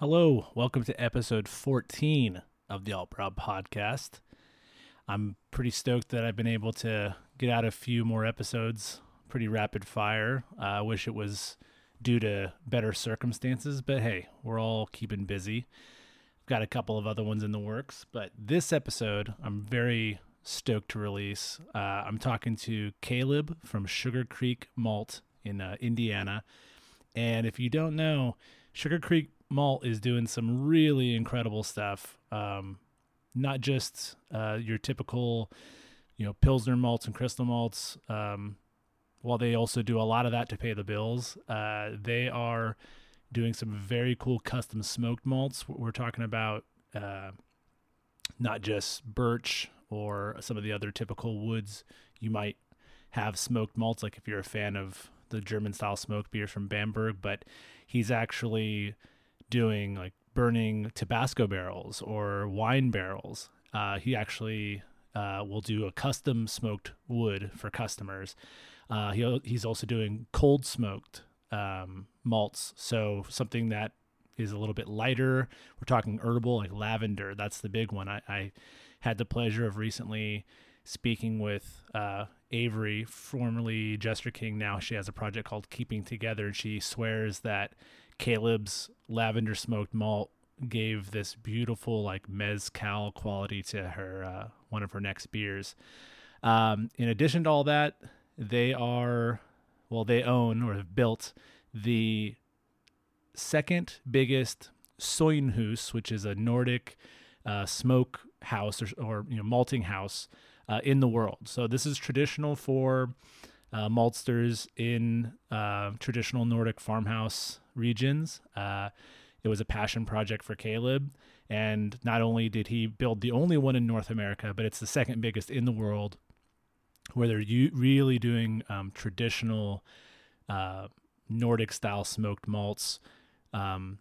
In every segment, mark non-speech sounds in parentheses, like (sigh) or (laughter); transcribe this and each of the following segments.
Hello, welcome to episode 14 of the Alt Brow podcast. I'm pretty stoked that I've been able to get out a few more episodes pretty rapid fire. Uh, I wish it was due to better circumstances, but hey, we're all keeping busy. I've got a couple of other ones in the works, but this episode I'm very stoked to release. Uh, I'm talking to Caleb from Sugar Creek Malt in uh, Indiana. And if you don't know, Sugar Creek Malt is doing some really incredible stuff. Um, not just uh, your typical, you know, Pilsner malts and crystal malts. Um, while they also do a lot of that to pay the bills, uh, they are doing some very cool custom smoked malts. We're talking about uh, not just birch or some of the other typical woods you might have smoked malts, like if you're a fan of the German style smoked beers from Bamberg, but he's actually doing like burning Tabasco barrels or wine barrels. Uh, he actually uh, will do a custom smoked wood for customers. Uh, he, he's also doing cold smoked um, malts, so something that is a little bit lighter. We're talking herbal, like lavender. That's the big one. I, I had the pleasure of recently speaking with uh, Averie, formerly Jester King. Now she has a project called Keeping Together, and she swears that Caleb's lavender smoked malt gave this beautiful like mezcal quality to her uh, one of her next beers. Um, in addition to all that, they are well, they own or have built the second biggest Sognhus, which is a Nordic uh, smoke house or, or, you know malting house uh, in the world. So this is traditional for uh, maltsters in uh, traditional Nordic farmhouse regions. Uh, it was a passion project for Caleb. And not only did he build the only one in North America, but it's the second biggest in the world where they're u- really doing um, traditional uh, Nordic style smoked malts. Um,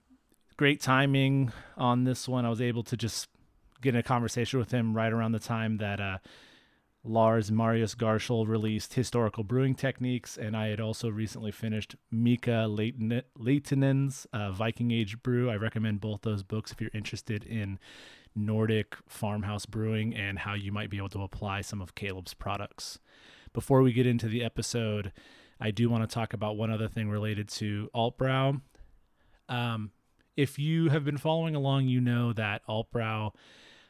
great timing on this one. I was able to just get in a conversation with him right around the time that uh, Lars Marius Garshol released Historical Brewing Techniques, and I had also recently finished Mika Laitinen's uh, Viking Age Brew. I recommend both those books if you're interested in Nordic farmhouse brewing and how you might be able to apply some of Caleb's products. Before we get into the episode, I do want to talk about one other thing related to Altbrow. Um, if you have been following along, you know that Altbrow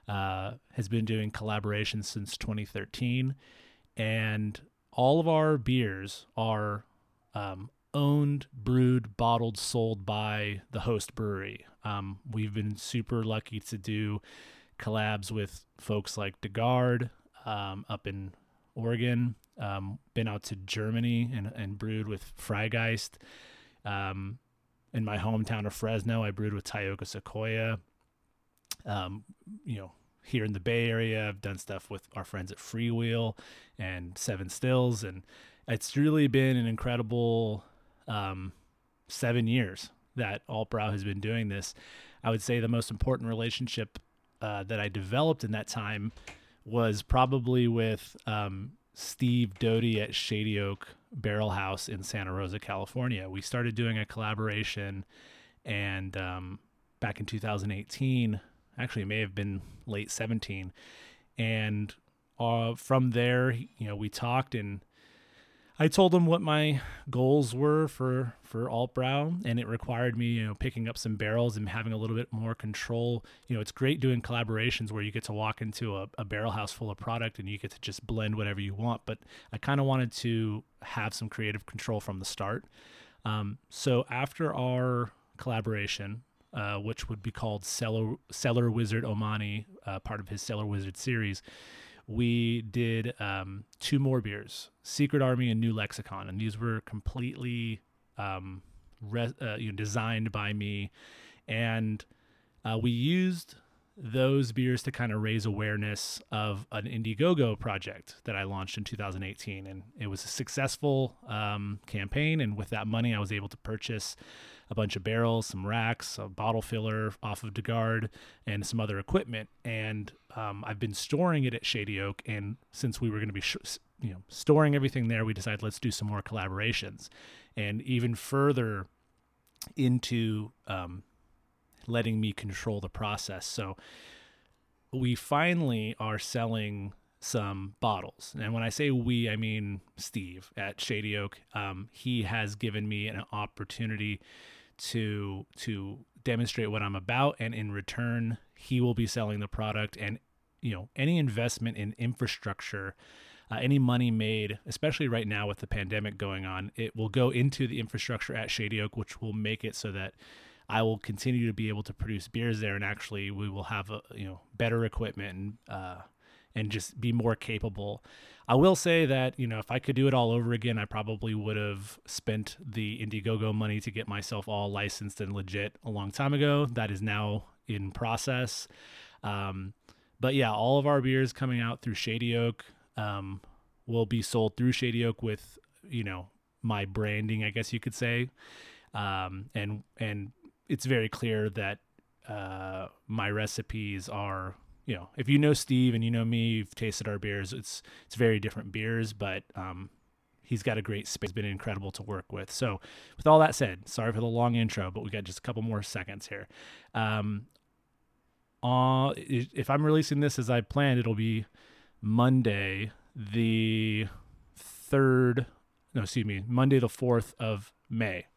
uh, has been doing collaborations since 2013, and all of our beers are um, owned, brewed, bottled, sold by the host brewery. Um, we've been super lucky to do collabs with folks like de Garde um, up in Oregon. Um, been out to Germany and, and brewed with Freigeist. Um, in my hometown of Fresno, I brewed with Tioga Sequoia. Um, you know, here in the Bay Area, I've done stuff with our friends at Freewheel and Seven Stills, and it's really been an incredible um, seven years that Altbrow has been doing this. I would say the most important relationship uh, that I developed in that time was probably with um, Steve Doty at Shady Oak Barrel House in Santa Rosa, California. We started doing a collaboration, and um, back in 2018, actually, it may have been late 17, and uh, from there, you know, we talked and I told him what my goals were for for Altbrow, and it required me, you know, picking up some barrels and having a little bit more control. You know, it's great doing collaborations where you get to walk into a, a barrel house full of product and you get to just blend whatever you want. But I kind of wanted to have some creative control from the start. Um, so after our collaboration, uh, which would be called Cellar, Cellar Wizard Omani, uh, part of his Cellar Wizard series, we did um, two more beers, Secret Army and New Lexicon, and these were completely um, re- uh, you know, designed by me, and uh, we used those beers to kind of raise awareness of an Indiegogo project that I launched in 2018, and it was a successful um, campaign. And with that money, I was able to purchase a bunch of barrels, some racks, a bottle filler off of de Garde, and some other equipment. And um, I've been storing it at Shady Oak. And since we were going to be, sh- you know, storing everything there, we decided let's do some more collaborations, and even further into um, letting me control the process. So we finally are selling some bottles. And when I say we, I mean Steve at Shady Oak. Um, he has given me an opportunity to to demonstrate what I'm about, and in return, he will be selling the product. And you know, any investment in infrastructure. Uh, any money made, especially right now with the pandemic going on, it will go into the infrastructure at Shady Oak, which will make it so that I will continue to be able to produce beers there, and actually we will have a you know better equipment and uh, and just be more capable. I will say that, you know, if I could do it all over again, I probably would have spent the Indiegogo money to get myself all licensed and legit a long time ago. That is now in process. Um, but yeah, all of our beers coming out through Shady Oak um, will be sold through Shady Oak with, you know, my branding, I guess you could say. Um, and and it's very clear that uh, my recipes are you know, if you know Steve and you know me, you've tasted our beers. It's it's very different beers, but um, he's got a great space. Been incredible to work with. So, with all that said, sorry for the long intro, but we got just a couple more seconds here. Um, uh, if I'm releasing this as I planned, it'll be Monday, the third. No, excuse me, Monday the fourth of May.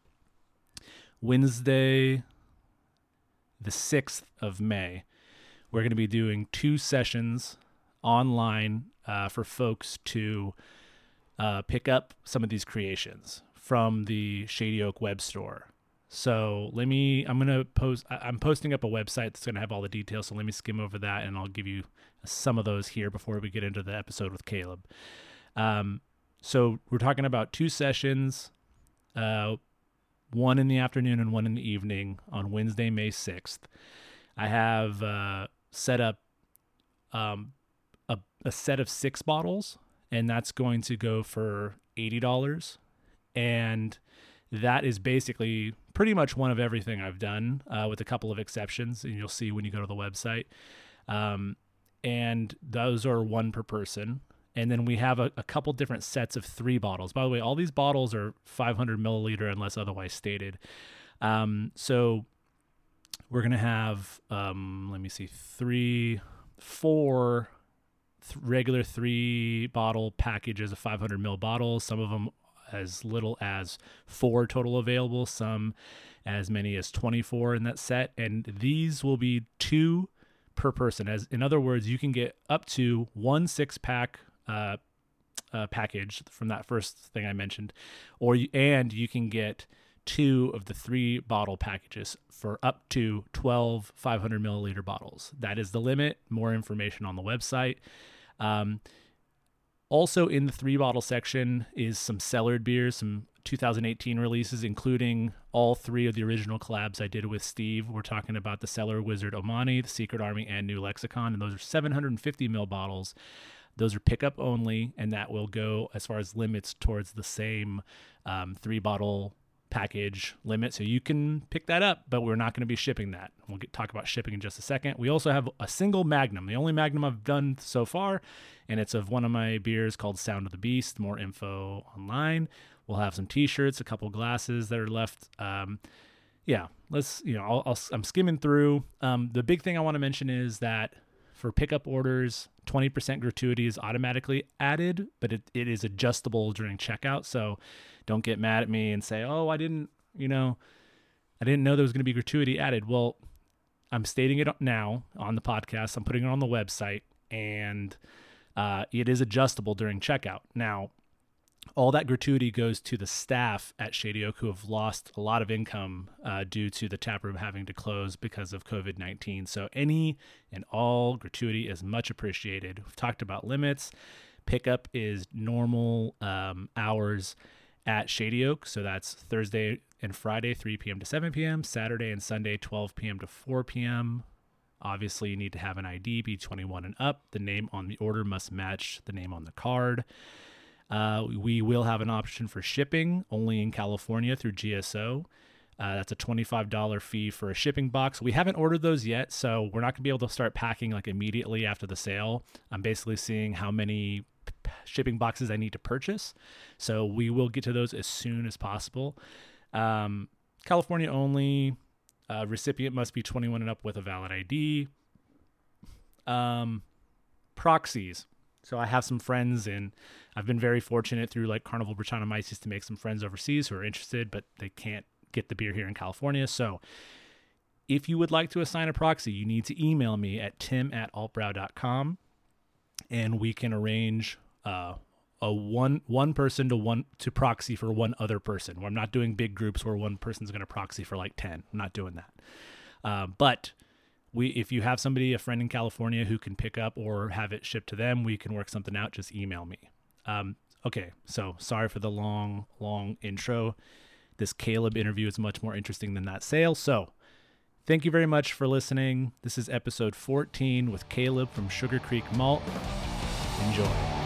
Wednesday, the sixth of May we're going to be doing two sessions online uh, for folks to uh, pick up some of these creations from the Shady Oak web store. So let me, I'm going to post, I'm posting up a website that's going to have all the details. So let me skim over that and I'll give you some of those here before we get into the episode with Caleb. Um, so we're talking about two sessions, uh, one in the afternoon and one in the evening on Wednesday, May 6th. I have uh, set up um, a, a set of six bottles, and that's going to go for $80. And that is basically pretty much one of everything I've done, uh, with a couple of exceptions, and you'll see when you go to the website. Um, and those are one per person. And then we have a, a, couple different sets of three bottles. By the way, all these bottles are 500 milliliter unless otherwise stated. Um, so we're gonna have um, let me see three four th- regular three bottle packages of 500 ml bottles some of them as little as four total available some as many as 24 in that set and these will be two per person. As in other words you can get up to one six pack uh, uh, package from that first thing i mentioned or you, and you can get two of the three bottle packages for up to 12 500 milliliter bottles. That is the limit. More information on the website. Um, also, in the three bottle section is some cellared beers, some 2018 releases, including all three of the original collabs I did with Steve. We're talking about the Cellar Wizard Omani, the Secret Army, and New Lexicon, and those are 750 ml bottles. Those are pickup only, and that will go as far as limits towards the same um, three bottle package limit. So you can pick that up, but we're not going to be shipping that. We'll get, talk about shipping in just a second. We also have a single Magnum, the only Magnum I've done so far, and it's of one of my beers called Sound of the Beast. More info online. We'll have some T-shirts, a couple glasses that are left. Um, yeah, let's you know i am skimming through. Um, the big thing I want to mention is that for pickup orders, 20% gratuity is automatically added, but it, it is adjustable during checkout. So don't get mad at me and say, oh, I didn't, you know, I didn't know there was going to be gratuity added. Well, I'm stating it now on the podcast. I'm putting it on the website, and uh, it is adjustable during checkout. Now, all that gratuity goes to the staff at Shady Oak who have lost a lot of income uh, due to the taproom having to close because of COVID 19. So, any and all gratuity is much appreciated. We've talked about limits. Pickup is normal um, hours at Shady Oak. So, that's Thursday and Friday, 3 p.m. to 7 p.m., Saturday and Sunday, 12 p.m. to 4 p.m. Obviously, you need to have an ID, be 21 and up. The name on the order must match the name on the card. Uh, we will have an option for shipping only in California through GSO. Uh, that's a $25 fee for a shipping box. We haven't ordered those yet, so we're not going to be able to start packing like immediately after the sale. I'm basically seeing how many shipping boxes I need to purchase. So we will get to those as soon as possible. Um, California only. Uh, recipient must be 21 and up with a valid ID. Um, proxies. So I have some friends, and I've been very fortunate through like Carnival Brettanomyces to make some friends overseas who are interested, but they can't get the beer here in California. So if you would like to assign a proxy, you need to email me at tim at altbrow.com and we can arrange uh, a one one person to one to proxy for one other person. I'm not doing big groups where one person's going to proxy for like 10. I'm not doing that. Uh, but we if you have somebody a friend in california who can pick up or have it shipped to them we can work something out. Just email me. Um, okay so sorry for the long long intro. This caleb interview is much more interesting than that sale. So thank you very much for listening. This is episode 14 with caleb from sugar creek malt. Enjoy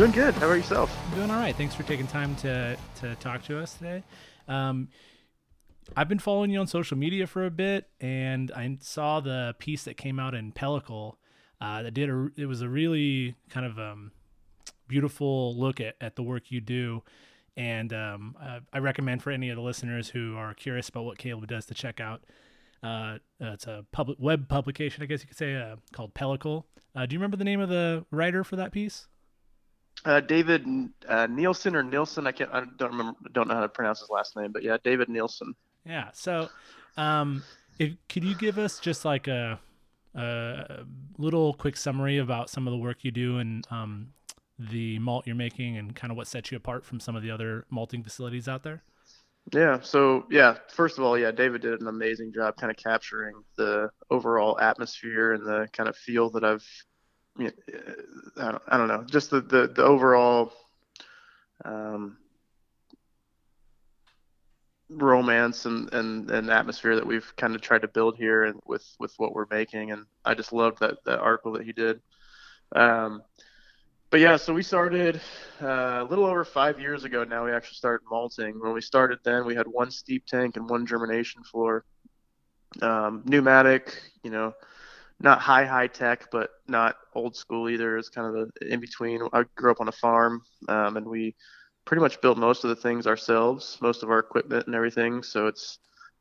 Doing good. How about yourself? Doing all right. Thanks for taking time to to talk to us today. Um, I've been following you on social media for a bit, and I saw the piece that came out in Pellicle uh, that did a. It was a really kind of um, beautiful look at, at the work you do, and um, I, I recommend for any of the listeners who are curious about what Caleb does to check out. Uh, it's a public web publication, I guess you could say, uh, called Pellicle. Uh, do you remember the name of the writer for that piece? Uh, David uh, Nilsen or Nilsen? I can't. I don't remember. Don't know how to pronounce his last name, but yeah, David Nilsen. Yeah. So, um, if could you give us just like a, a little quick summary about some of the work you do and um, the malt you're making and kind of what sets you apart from some of the other malting facilities out there? Yeah. So yeah, first of all, yeah, David did an amazing job kind of capturing the overall atmosphere and the kind of feel that I've. I don't know, just the the, the overall. Um, romance and, and, and atmosphere that we've kind of tried to build here and with, with what we're making. And I just loved that, that article that he did. Um, but yeah, so we started uh, a little over five years ago now. We actually started malting. When we started then, we had one steep tank and one germination floor. Um, pneumatic, you know, not high, high tech, but not old school either. It's kind of the in between. I grew up on a farm um, and we pretty much built most of the things ourselves, most of our equipment and everything. So it's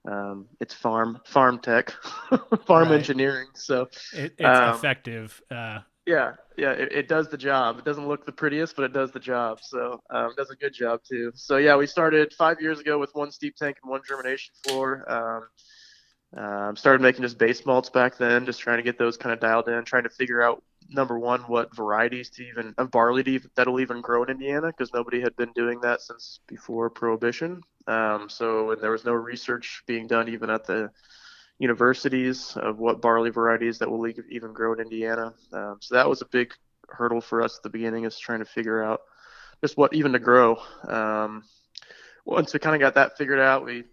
um, it's farm farm tech, (laughs) farm Right. engineering. So It, it's Um, effective. Uh, yeah, yeah, it, it does the job. It doesn't look the prettiest, but it does the job. So um, it does a good job too. So yeah, we started five years ago with one steep tank and one germination floor. Um, um, started making just base malts back then, just trying to get those kind of dialed in, trying to figure out number one what varieties to even of barley to even, that'll even grow in Indiana because nobody had been doing that since before Prohibition. Um, so and there was no research being done even at the universities of what barley varieties that will even grow in Indiana. Um, so that was a big hurdle for us at the beginning is trying to figure out just what even to grow. Um, once we kind of got that figured out, we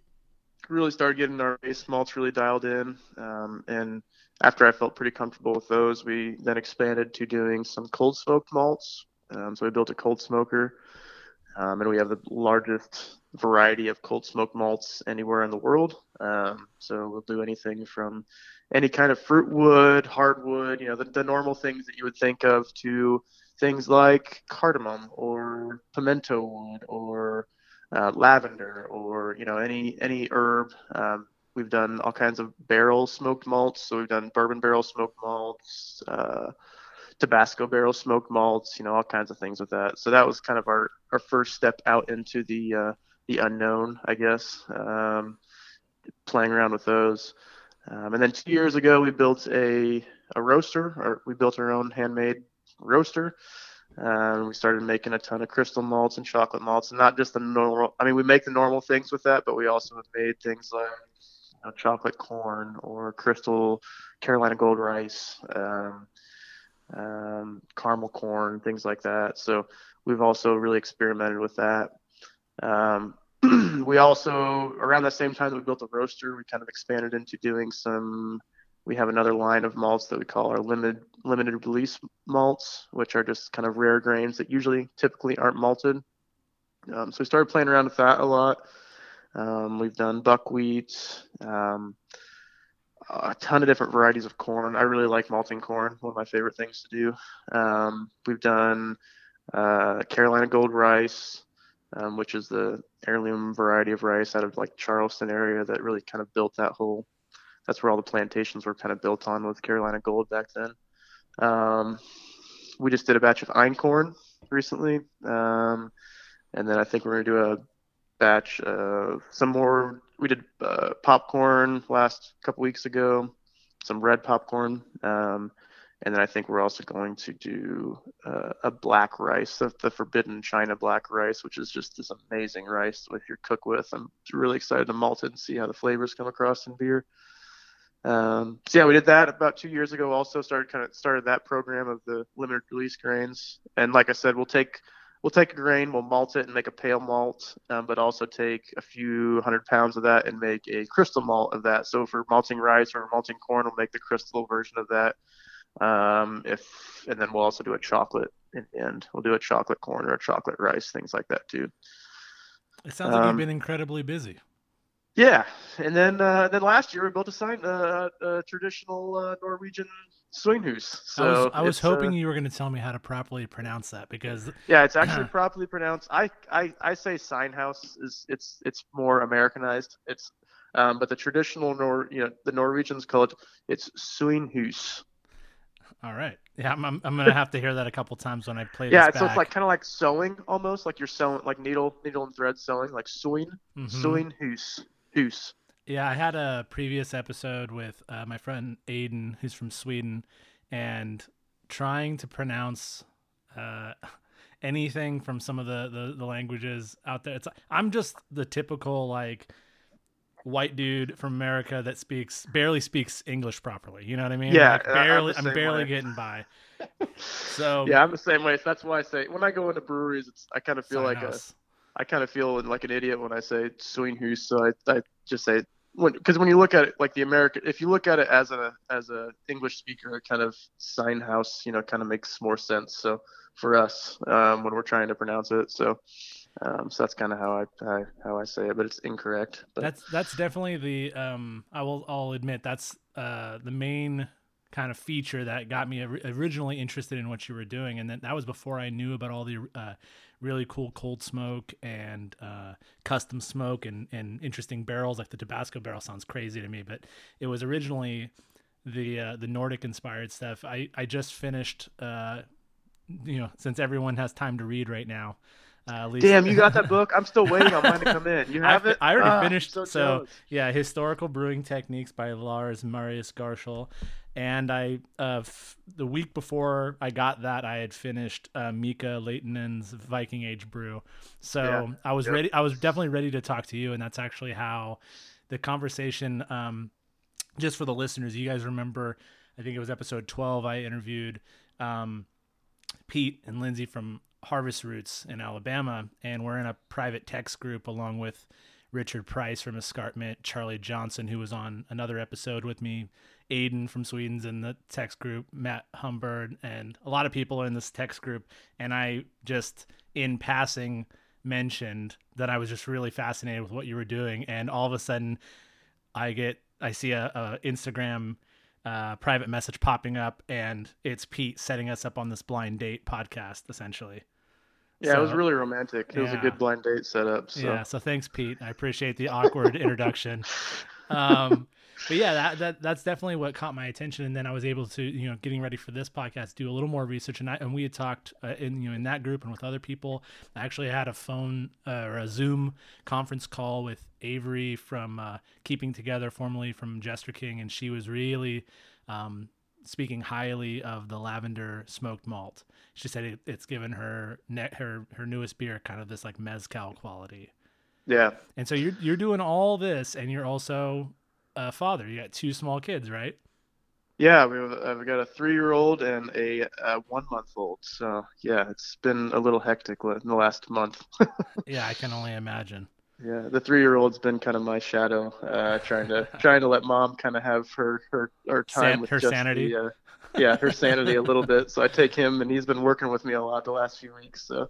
really started getting our base malts really dialed in. Um, and after I felt pretty comfortable with those, we then expanded to doing some cold smoked malts. Um, so we built a cold smoker, um, and we have the largest variety of cold smoked malts anywhere in the world. Um, so we'll do anything from any kind of fruit wood, hardwood, you know, the, the normal things that you would think of to things like cardamom or pimento wood or uh, lavender or you know any any herb. Um, we've done all kinds of barrel smoked malts. So we've done bourbon barrel smoked malts, uh, Tabasco barrel smoked malts. You know all kinds of things with that. So that was kind of our our first step out into the uh, the unknown, I guess. Um, playing around with those. Um, and then two years ago, we built a, a roaster, or we built our own handmade roaster. Um, we started making a ton of crystal malts and chocolate malts, and not just the normal. I mean, we make the normal things with that, but we also have made things like you know, chocolate corn or crystal Carolina gold rice, um, um, caramel corn, things like that. So we've also really experimented with that. Um, (clears throat) we also, around that same time that we built the roaster, we kind of expanded into doing some. We have another line of malts that we call our limited limited release malts, which are just kind of rare grains that usually typically aren't malted. Um, so we started playing around with that a lot. Um, we've done buckwheat. Um, a ton of different varieties of corn. I really like malting corn. One of my favorite things to do. Um, we've done uh, Carolina Gold rice, um, which is the heirloom variety of rice out of like Charleston area that really kind of built that whole. That's where all the plantations were kind of built on with Carolina Gold back then. Um, we just did a batch of einkorn recently, um, and then I think we're gonna do a batch of some more. We did uh, popcorn last couple weeks ago, some red popcorn, um, and then I think we're also going to do uh, a black rice, the, the forbidden China black rice, which is just this amazing rice with your cook with. I'm really excited to malt it and see how the flavors come across in beer. Um, so yeah, we did that about two years ago. Also started kind of started that program of the limited release grains. And like I said, we'll take we'll take a grain, we'll malt it and make a pale malt, um, but also take a few hundred pounds of that and make a crystal malt of that. So for malting rice or malting corn, we'll make the crystal version of that. Um, if and then we'll also do a chocolate in the end. We'll do a chocolate corn or a chocolate rice, things like that too. It sounds like um, you've been incredibly busy. Yeah, and then uh, then last year we built a sign, uh, a traditional uh, Norwegian Swinghus. So I was, I was hoping uh, you were going to tell me how to properly pronounce that because (laughs) yeah, it's actually (clears throat) properly pronounced. I, I I say sign house is it's it's more Americanized. It's um, but the traditional Nor you know the Norwegians call it it's Swinghus. All right. Yeah, I'm, I'm, I'm, gonna have to hear that a couple times when I play. yeah, so it's like kind of like sewing almost, like you're sewing, like needle, needle and thread sewing, like sewing, mm-hmm. sewing hoose. Hoos. Yeah, I had a previous episode with uh, my friend Aiden, who's from Sweden, and trying to pronounce uh, (laughs) anything from some of the, the, the languages out there. It's I'm just the typical like white dude from America that speaks barely speaks English properly. You know what I mean? Yeah, like barely. I'm, I'm barely way. getting by. (laughs) So yeah, I'm the same way. So that's why I say when I go into breweries, it's I kind of feel like a I kind of feel like an idiot when I say Sweenhoos, so I, I just say because when, when, you look at it like the American, if you look at it as a as a English speaker, kind of sign house, you know, kind of makes more sense. So for us, um, when we're trying to pronounce it, so um, so that's kind of how I, I, how I say it, but it's incorrect. But. That's that's definitely the um, I will I'll admit that's uh, the main kind of feature that got me originally interested in what you were doing, and then that was before I knew about all the uh, really cool cold smoke and uh, custom smoke and, and interesting barrels. Like the Tabasco barrel sounds crazy to me, but it was originally the uh, the Nordic inspired stuff. I I just finished. Uh, you know, since everyone has time to read right now. Uh, Damn, you got that (laughs) book? I'm still waiting on mine to come in. You have I, it? I already ah, finished. So, so yeah, historical brewing techniques by Lars Marius Garshol, and I uh, f- the week before I got that, I had finished uh, Mika Laitinen's Viking Age brew. So yeah. I was ready. I was definitely ready to talk to you, and that's actually how the conversation. Um, just for the listeners, you guys remember? I think it was episode twelve. I interviewed um, Pete and Lindsay from Harvest Roots in Alabama, and we're in a private text group along with Richard Preiss from Escarpment, Charlie Johnson, who was on another episode with me Aiden from Sweden's in the text group, Matt Humbird, and a lot of people are in this text group. And I just, in passing, mentioned that I was just really fascinated with what you were doing. And all of a sudden, I get, I see a, a Instagram uh, private message popping up, and it's Pete setting us up on this blind date podcast, essentially. Yeah, so, it was really romantic. It yeah. was a good blind date setup. So. Yeah, so thanks, Pete. I appreciate the awkward introduction. (laughs) Um, but yeah, that, that that's definitely what caught my attention. And then I was able to, you know, getting ready for this podcast, do a little more research. And I, and we had talked uh, in you know in that group and with other people. I actually had a phone uh, or a Zoom conference call with Averie from uh, Keeping Together, formerly from Jester King, and she was really. Um, speaking highly of the lavender smoked malt. She said it, it's given her net her her newest beer kind of this like mezcal quality. Yeah. And so you're you're doing all this, and you're also uh, father. You got two small kids, right? Yeah, we've, I've got a three-year-old and a, a one-month-old. So yeah, it's been a little hectic in the last month. (laughs) yeah, I can only imagine. Yeah, the three-year-old's been kind of my shadow, uh, trying to (laughs) trying to let mom kind of have her her her time San- with her sanity. The, uh, yeah, her sanity a little bit. So I take him, and he's been working with me a lot the last few weeks. So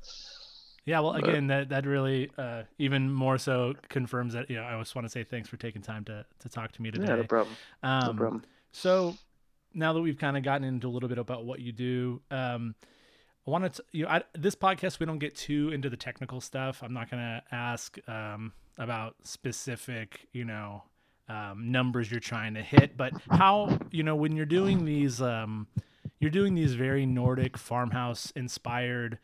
Yeah, well, again, that that really uh, even more so confirms that. You know, I just want to say thanks for taking time to to talk to me today. Yeah, no problem. Um, no problem. So now that we've kind of gotten into a little bit about what you do, um, I wanted to, you know, I, this podcast we don't get too into the technical stuff. I'm not going to ask um, about specific, you know, um, numbers you're trying to hit, but how, you know, when you're doing these, um, you're doing these very Nordic farmhouse inspired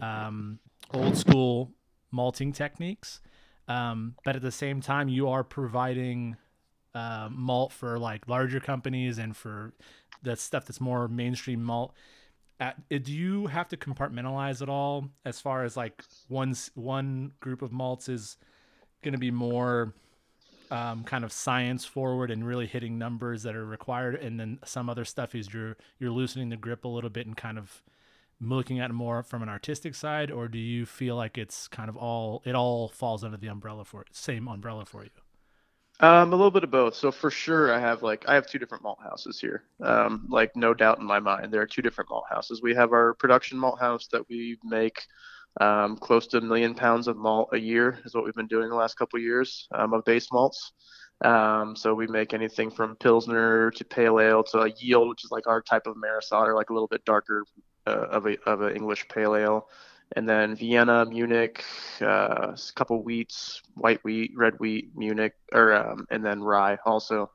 um, old school malting techniques. Um, but at the same time, you are providing uh, malt for like larger companies and for the stuff that's more mainstream malt. At, uh, do you have to compartmentalize at all as far as like one one group of malts is going to be more um, kind of science forward and really hitting numbers that are required, and then some other stuff is you're you're loosening the grip a little bit and kind of looking at it more from an artistic side, or do you feel like it's kind of all it all falls under the umbrella for same umbrella for you? Um, a little bit of both. So for sure, I have like I have two different malt houses here. Um, like no doubt in my mind, there are two different malt houses. We have our production malt house that we make um, close to a million pounds of malt a year is what we've been doing the last couple of years um, of base malts. Um, so we make anything from pilsner to pale ale to a yield, which is like our type of maris otter, like a little bit darker of a of an English pale ale, and then Vienna, Munich, uh, a couple wheats, white wheat, red wheat, Munich, or um, and then rye also.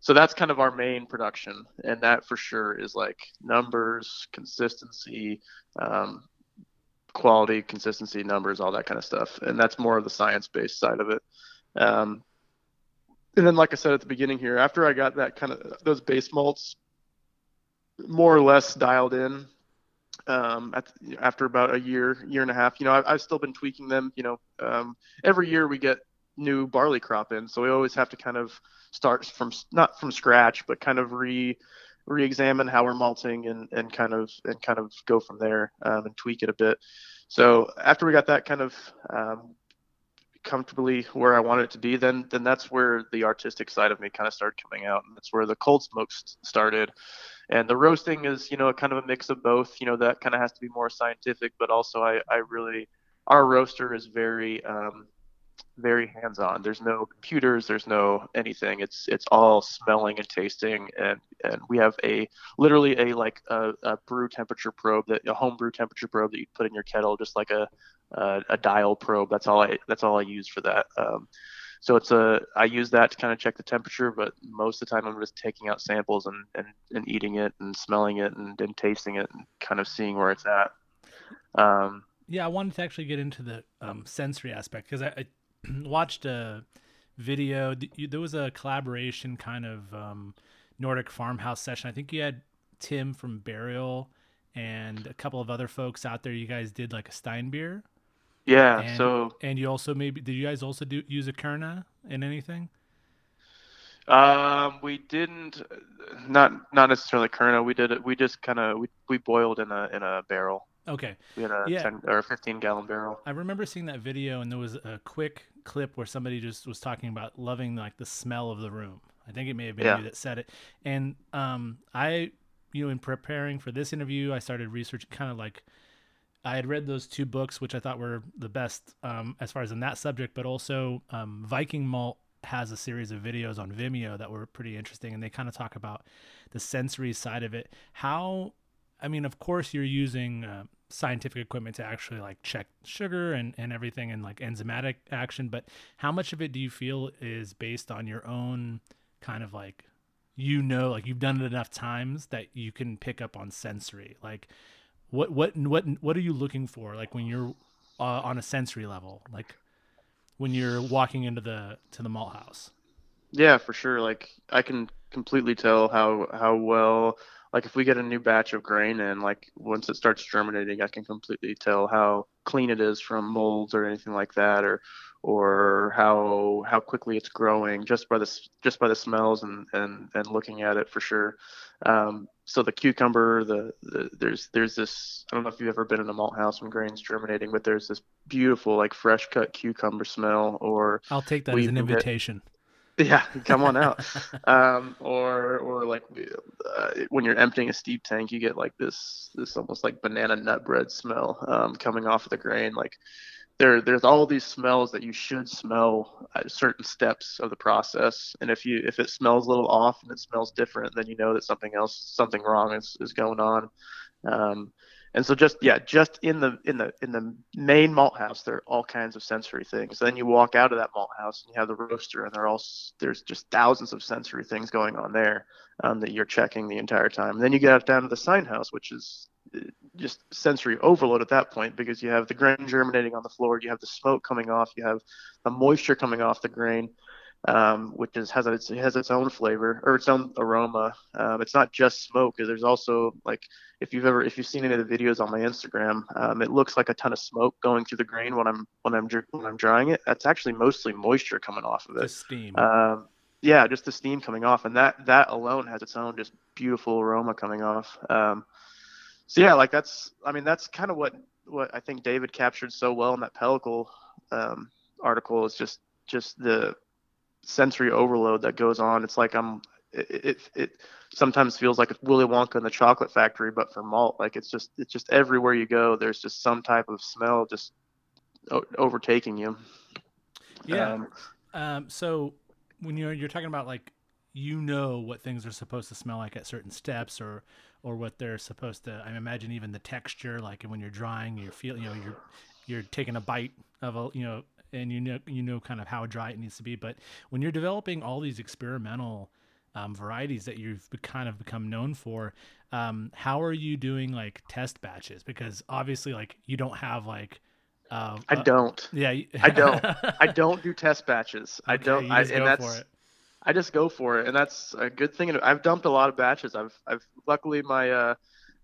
So that's kind of our main production, and that for sure is like numbers, consistency, um, quality, consistency, numbers, all that kind of stuff, and that's more of the science-based side of it. Um, and then, like I said at the beginning here, after I got that kind of those base malts more or less dialed in, um, at, after about a year, year and a half, you know, I've, I've still been tweaking them. You know, um, every year we get new barley crop in, so we always have to kind of start from not from scratch, but kind of re re-examine how we're malting and, and kind of and kind of go from there um, and tweak it a bit. So after we got that kind of um, comfortably where I wanted it to be, then then that's where the artistic side of me kind of started coming out, and that's where the cold smokes started. And the roasting is, you know, kind of a mix of both. You know, that kind of has to be more scientific, but also I, I really, our roaster is very, um, very hands-on. There's no computers, there's no anything. It's it's all smelling and tasting, and and we have a literally a like a, a brew temperature probe that a home brew temperature probe that you put in your kettle, just like a a, a dial probe. That's all I that's all I use for that. Um, so it's a I use that to kind of check the temperature, but most of the time I'm just taking out samples and and, and eating it and smelling it and, and tasting it and kind of seeing where it's at. Um, yeah, I wanted to actually get into the um, sensory aspect because I, I (clears throat) watched a video. There was a collaboration kind of um, Nordic farmhouse session. I think you had Tim from Burial and a couple of other folks out there. You guys did like a Steinbier. Yeah. And, so and you also maybe did you guys also do use a Kerna in anything? Um, we didn't, not not necessarily Kerna. We did it. We just kind of we, we boiled in a in a barrel. Okay. We had a yeah. 10 or 15 gallon barrel. I remember seeing that video, and there was a quick clip where somebody just was talking about loving like the smell of the room. I think it may have been yeah. you that said it. And um, I, you know, in preparing for this interview, I started researching kind of like I had read those two books, which I thought were the best um, as far as in that subject, but also um, Viking Malt has a series of videos on Vimeo that were pretty interesting, and they kind of talk about the sensory side of it. How, I mean, of course, you're using uh, scientific equipment to actually like check sugar and, and everything and like enzymatic action, but how much of it do you feel is based on your own kind of like, you know, like you've done it enough times that you can pick up on sensory, like what what what what are you looking for like when you're uh, on a sensory level like when you're walking into the to the malt house? Yeah for sure. Like i can completely tell how how well like if we get a new batch of grain and like once it starts germinating i can completely tell how clean it is from molds or anything like that or or how how quickly it's growing just by the just by the smells and and and looking at it for sure. Um, so the cucumber the, the there's there's this i don't know if you've ever been in a malt house when grain's germinating but there's this beautiful like fresh cut cucumber smell or i'll take that as an invitation Yeah, come on out. (laughs) um, or or like uh, when you're emptying a steep tank, you get like this this almost like banana nut bread smell um, coming off of the grain. Like there there's all these smells that you should smell at certain steps of the process. And if you if it smells a little off and it smells different, then you know that something else something wrong is, is going on. Um, and so just yeah, just in the in the in the main malt house, there are all kinds of sensory things. Then you walk out of that malt house and you have the roaster, and there all there's just thousands of sensory things going on there um, that you're checking the entire time. And then you get out down to the sign house, which is uh, just sensory overload at that point because you have the grain germinating on the floor, you have the smoke coming off, you have the moisture coming off the grain um, which is has its has its own flavor or its own aroma. Um, it's not just smoke. There's also like if you've ever if you've seen any of the videos on my Instagram, um, it looks like a ton of smoke going through the grain when I'm when I'm when I'm drying it. That's actually mostly moisture coming off of it. The steam. Um, yeah, just the steam coming off, and that that alone has its own just beautiful aroma coming off. Um, so yeah, like that's I mean that's kind of what what I think David captured so well in that pellicle um, article is just just the sensory overload that goes on. It's like I'm it, it, it sometimes feels like it's Willy Wonka in the chocolate factory, but for malt, like it's just it's just everywhere you go, there's just some type of smell just o- overtaking you. Yeah. Um, um, so when you're you're talking about like you know what things are supposed to smell like at certain steps or or what they're supposed to I imagine even the texture like when you're drying you feel you know you're you're taking a bite of a you know and you know you know kind of how dry it needs to be. But when you're developing all these experimental um, varieties that you've kind of become known for, um, how are you doing like test batches? Because obviously, like you don't have like uh, I don't. Uh, yeah, I don't. I (laughs) don't do test batches. Okay, I don't. I, and that's. I just go for it, and that's a good thing. I've dumped a lot of batches. I've, I've luckily my uh,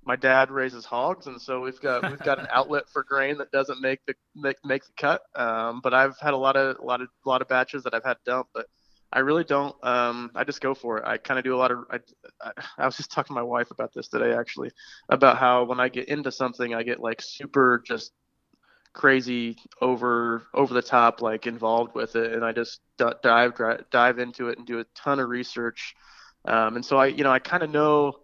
my dad raises hogs, and so we've got we've got an (laughs) outlet for grain that doesn't make the make, make the cut. Um, but I've had a lot of a lot of a lot of batches that I've had dumped, but I really don't. Um, I just go for it. I kind of do a lot of. I, I, I, was just talking to my wife about this today, actually, about how when I get into something, I get like super just crazy over over the top like involved with it, and I just d- dive dive into it and do a ton of research. Um, and so I, you know, I kind of know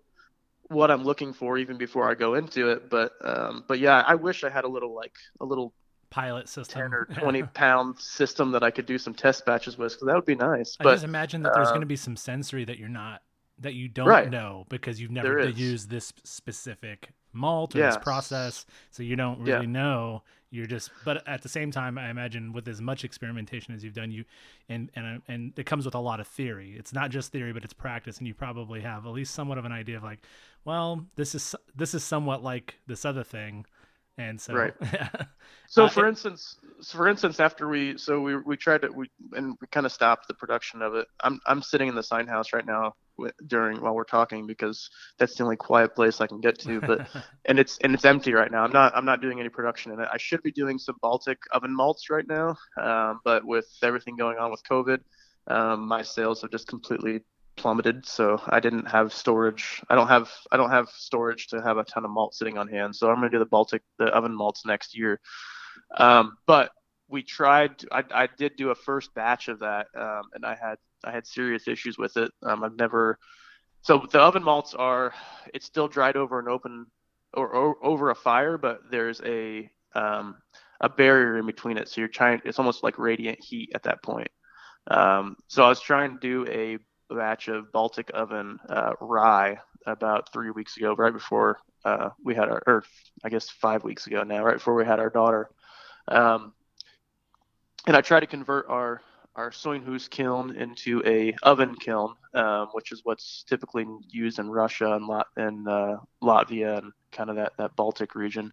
what I'm looking for even before I go into it. But um, but yeah, I wish I had a little like a little pilot system, ten or (laughs) twenty pound system that I could do some test batches with, because that would be nice. I but, just imagine that there's uh, going to be some sensory that you're not that you don't right. know because you've never used this specific malt or yeah. this process, so you don't really yeah. know. You're just, but at the same time, I imagine with as much experimentation as you've done, you and and and it comes with a lot of theory. It's not just theory, but it's practice, and you probably have at least somewhat of an idea of like, well, this is this is somewhat like this other thing, and so right. (laughs) so uh, for it, instance, for instance, after we so we we tried to we and we kind of stopped the production of it. I'm I'm sitting in the sign house right now during while we're talking because that's the only quiet place I can get to. But (laughs) and it's and it's empty right now. I'm not I'm not doing any production in it. I should be doing some Baltic oven malts right now, um, but with everything going on with COVID, um, my sales have just completely plummeted. So I didn't have storage. I don't have I don't have storage to have a ton of malt sitting on hand. So I'm gonna do the Baltic the oven malts next year. Um, but we tried. I, I did do a first batch of that, um, and I had I had serious issues with it. Um, I've never. So the oven malts are, it's still dried over an open or, or over a fire, but there's a um, a barrier in between it. So you're trying. It's almost like radiant heat at that point. Um, so I was trying to do a batch of Baltic oven uh, rye about three weeks ago, right before uh, we had our, or I guess five weeks ago now, right before we had our daughter. Um, and I tried to convert our our Soinhus kiln into a oven kiln, um, which is what's typically used in Russia and, Lat- and uh, Latvia and kind of that, that Baltic region.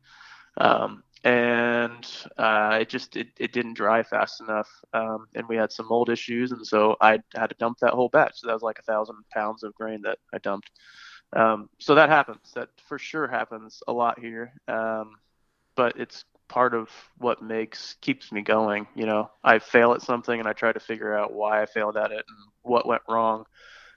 Um, and uh, it just it, it didn't dry fast enough, um, and we had some mold issues, and so I had to dump that whole batch. So that was like a thousand pounds of grain that I dumped. Um, so that happens. That for sure happens a lot here. Um, but it's part of what makes keeps me going. You know, I fail at something and I try to figure out why I failed at it and what went wrong.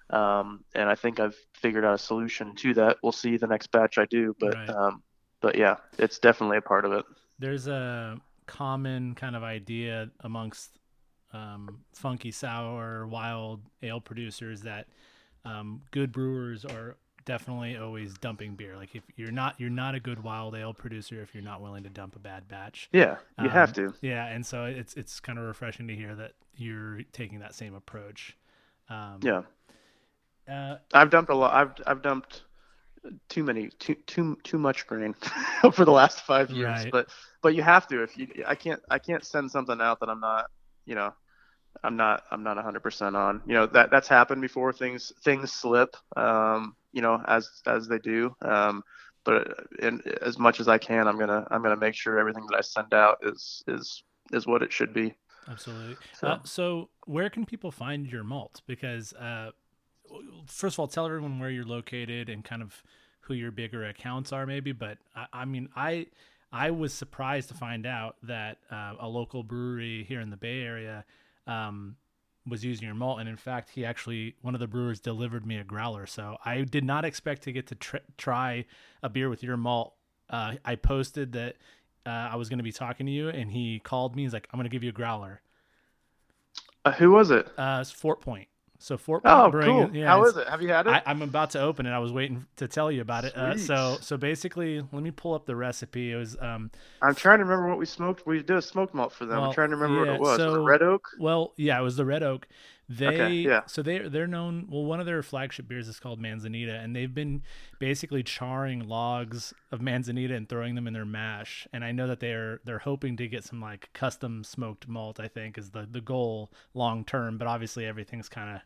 Um, and I think I've figured out a solution to that. We'll see the next batch I do, but right. um, but yeah, it's definitely a part of it. There's a common kind of idea amongst um, funky sour wild ale producers that um, good brewers are definitely always dumping beer. Like if you're not you're not a good wild ale producer if you're not willing to dump a bad batch. Yeah, you Um, have to. Yeah, and so it's it's kind of refreshing to hear that you're taking that same approach. Um, Yeah, Uh, I've dumped a lot. I've I've dumped too many, too too too much grain (laughs) over the last five years. Right. But but you have to. If you, I can't I can't send something out that I'm not, you know, I'm not I'm not 100% on. You know that that's happened before. Things things slip. Um, you know, as as they do. Um, but in, as much as I can, I'm gonna I'm gonna make sure everything that I send out is is is what it should be. Absolutely. So- Uh, so, where can people find your malt? Because, uh, first of all, tell everyone where you're located and kind of who your bigger accounts are, maybe. But I, I mean, I I was surprised to find out that uh, a local brewery here in the Bay Area um, was using your malt, and in fact, he actually one of the brewers delivered me a growler. So I did not expect to get to tr- try a beer with your malt. Uh, I posted that uh, I was going to be talking to you, and he called me. He's like, "I'm going to give you a growler." Uh, who was it? Uh, it's Fort Point. So Fort Point Oh, Brewing. cool. Yeah, How it's- it? Have you had it? I, I'm about to open it. I was waiting to tell you about it. Uh, so so basically, let me pull up the recipe. It was um I'm trying to remember what we smoked. We did a smoked malt for them. Well, I'm trying to remember yeah, what it was. was it Red Oak? well yeah it was the Red Oak. They yeah. so they they're known well one of their flagship beers is called Manzanita and they've been basically charring logs of Manzanita and throwing them in their mash and I know that they're they're hoping to get some like custom smoked malt I think is the the goal long term but obviously everything's kind of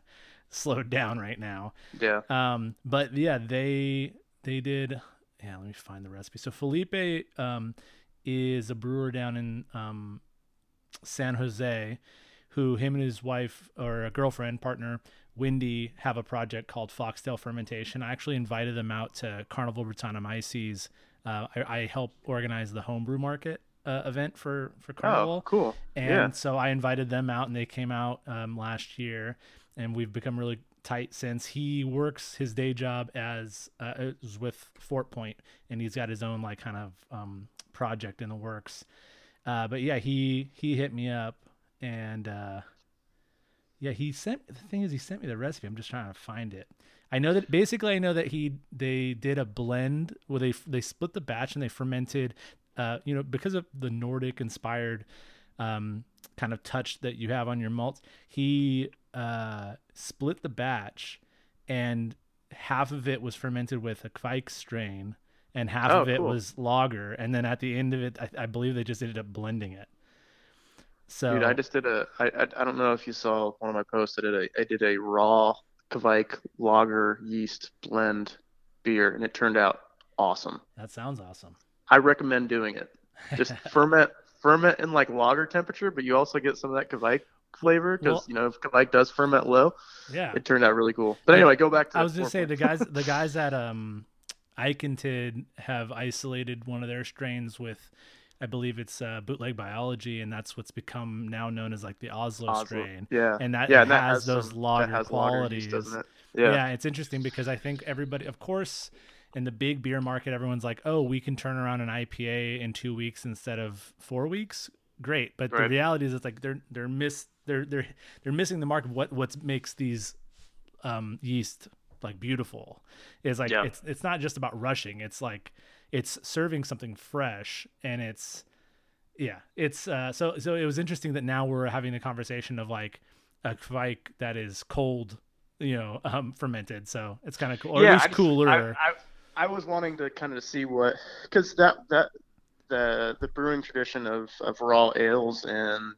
slowed (laughs) down right now. Yeah. Um, but yeah, they they did. Yeah, let me find the recipe. So Felipe um, is a brewer down in um, San Jose, who him and his wife or a girlfriend partner Wendy have a project called Foxtail Fermentation. I actually invited them out to Carnival Brettanomyces. Uh, I, I help organize the homebrew market uh, event for for Carnival. Oh, cool. And yeah. so I invited them out, and they came out um, last year, and we've become really tight since. He works his day job as uh, is with Fort Point, and he's got his own like kind of um, project in the works. Uh, but yeah, he he hit me up, and uh, yeah, he sent. The thing is, he sent me the recipe. I'm just trying to find it. I know that basically, I know that he they did a blend where they they split the batch and they fermented. Uh, you know, because of the Nordic inspired um, kind of touch that you have on your malts, he uh, split the batch, and half of it was fermented with a Kveik strain, and half Oh, of it cool. was lager, and then at the end of it, I, I believe they just ended up blending it. So Dude, I just did a. I, I I don't know if you saw one of my posts. I did a. I did a raw Kveik lager yeast blend beer, and it turned out awesome. that sounds awesome. I recommend doing it. Just (laughs) ferment ferment in like lager temperature, but you also get some of that Kveik flavor because Well- you know if Kveik does ferment low, Yeah. it turned out really cool. But anyway, go back to. I was just say four the guys the (laughs) guys at um Eik & Tid have isolated one of their strains with I believe it's uh, bootleg biology and that's what's become now known as like the Oslo, Oslo. strain. Yeah. And that yeah, and that has, has those some, lager has qualities. yeast, doesn't it? yeah. Yeah. it's interesting because I think everybody of course in the big beer market everyone's like, "Oh, we can turn around an IPA in 2 weeks instead of 4 weeks." Great, but the reality is it's like they're they're miss they're they're they're missing the mark of what what makes these um yeast like beautiful is like Yeah. it's it's not just about rushing it's like it's serving something fresh and it's yeah it's uh so so it was interesting that now we're having a conversation of like a kveik that is cold you know (laughs) um fermented so it's kind of cool or at I least just- cooler I, I, I was wanting to kind of see what because that that the the brewing tradition of of raw ales and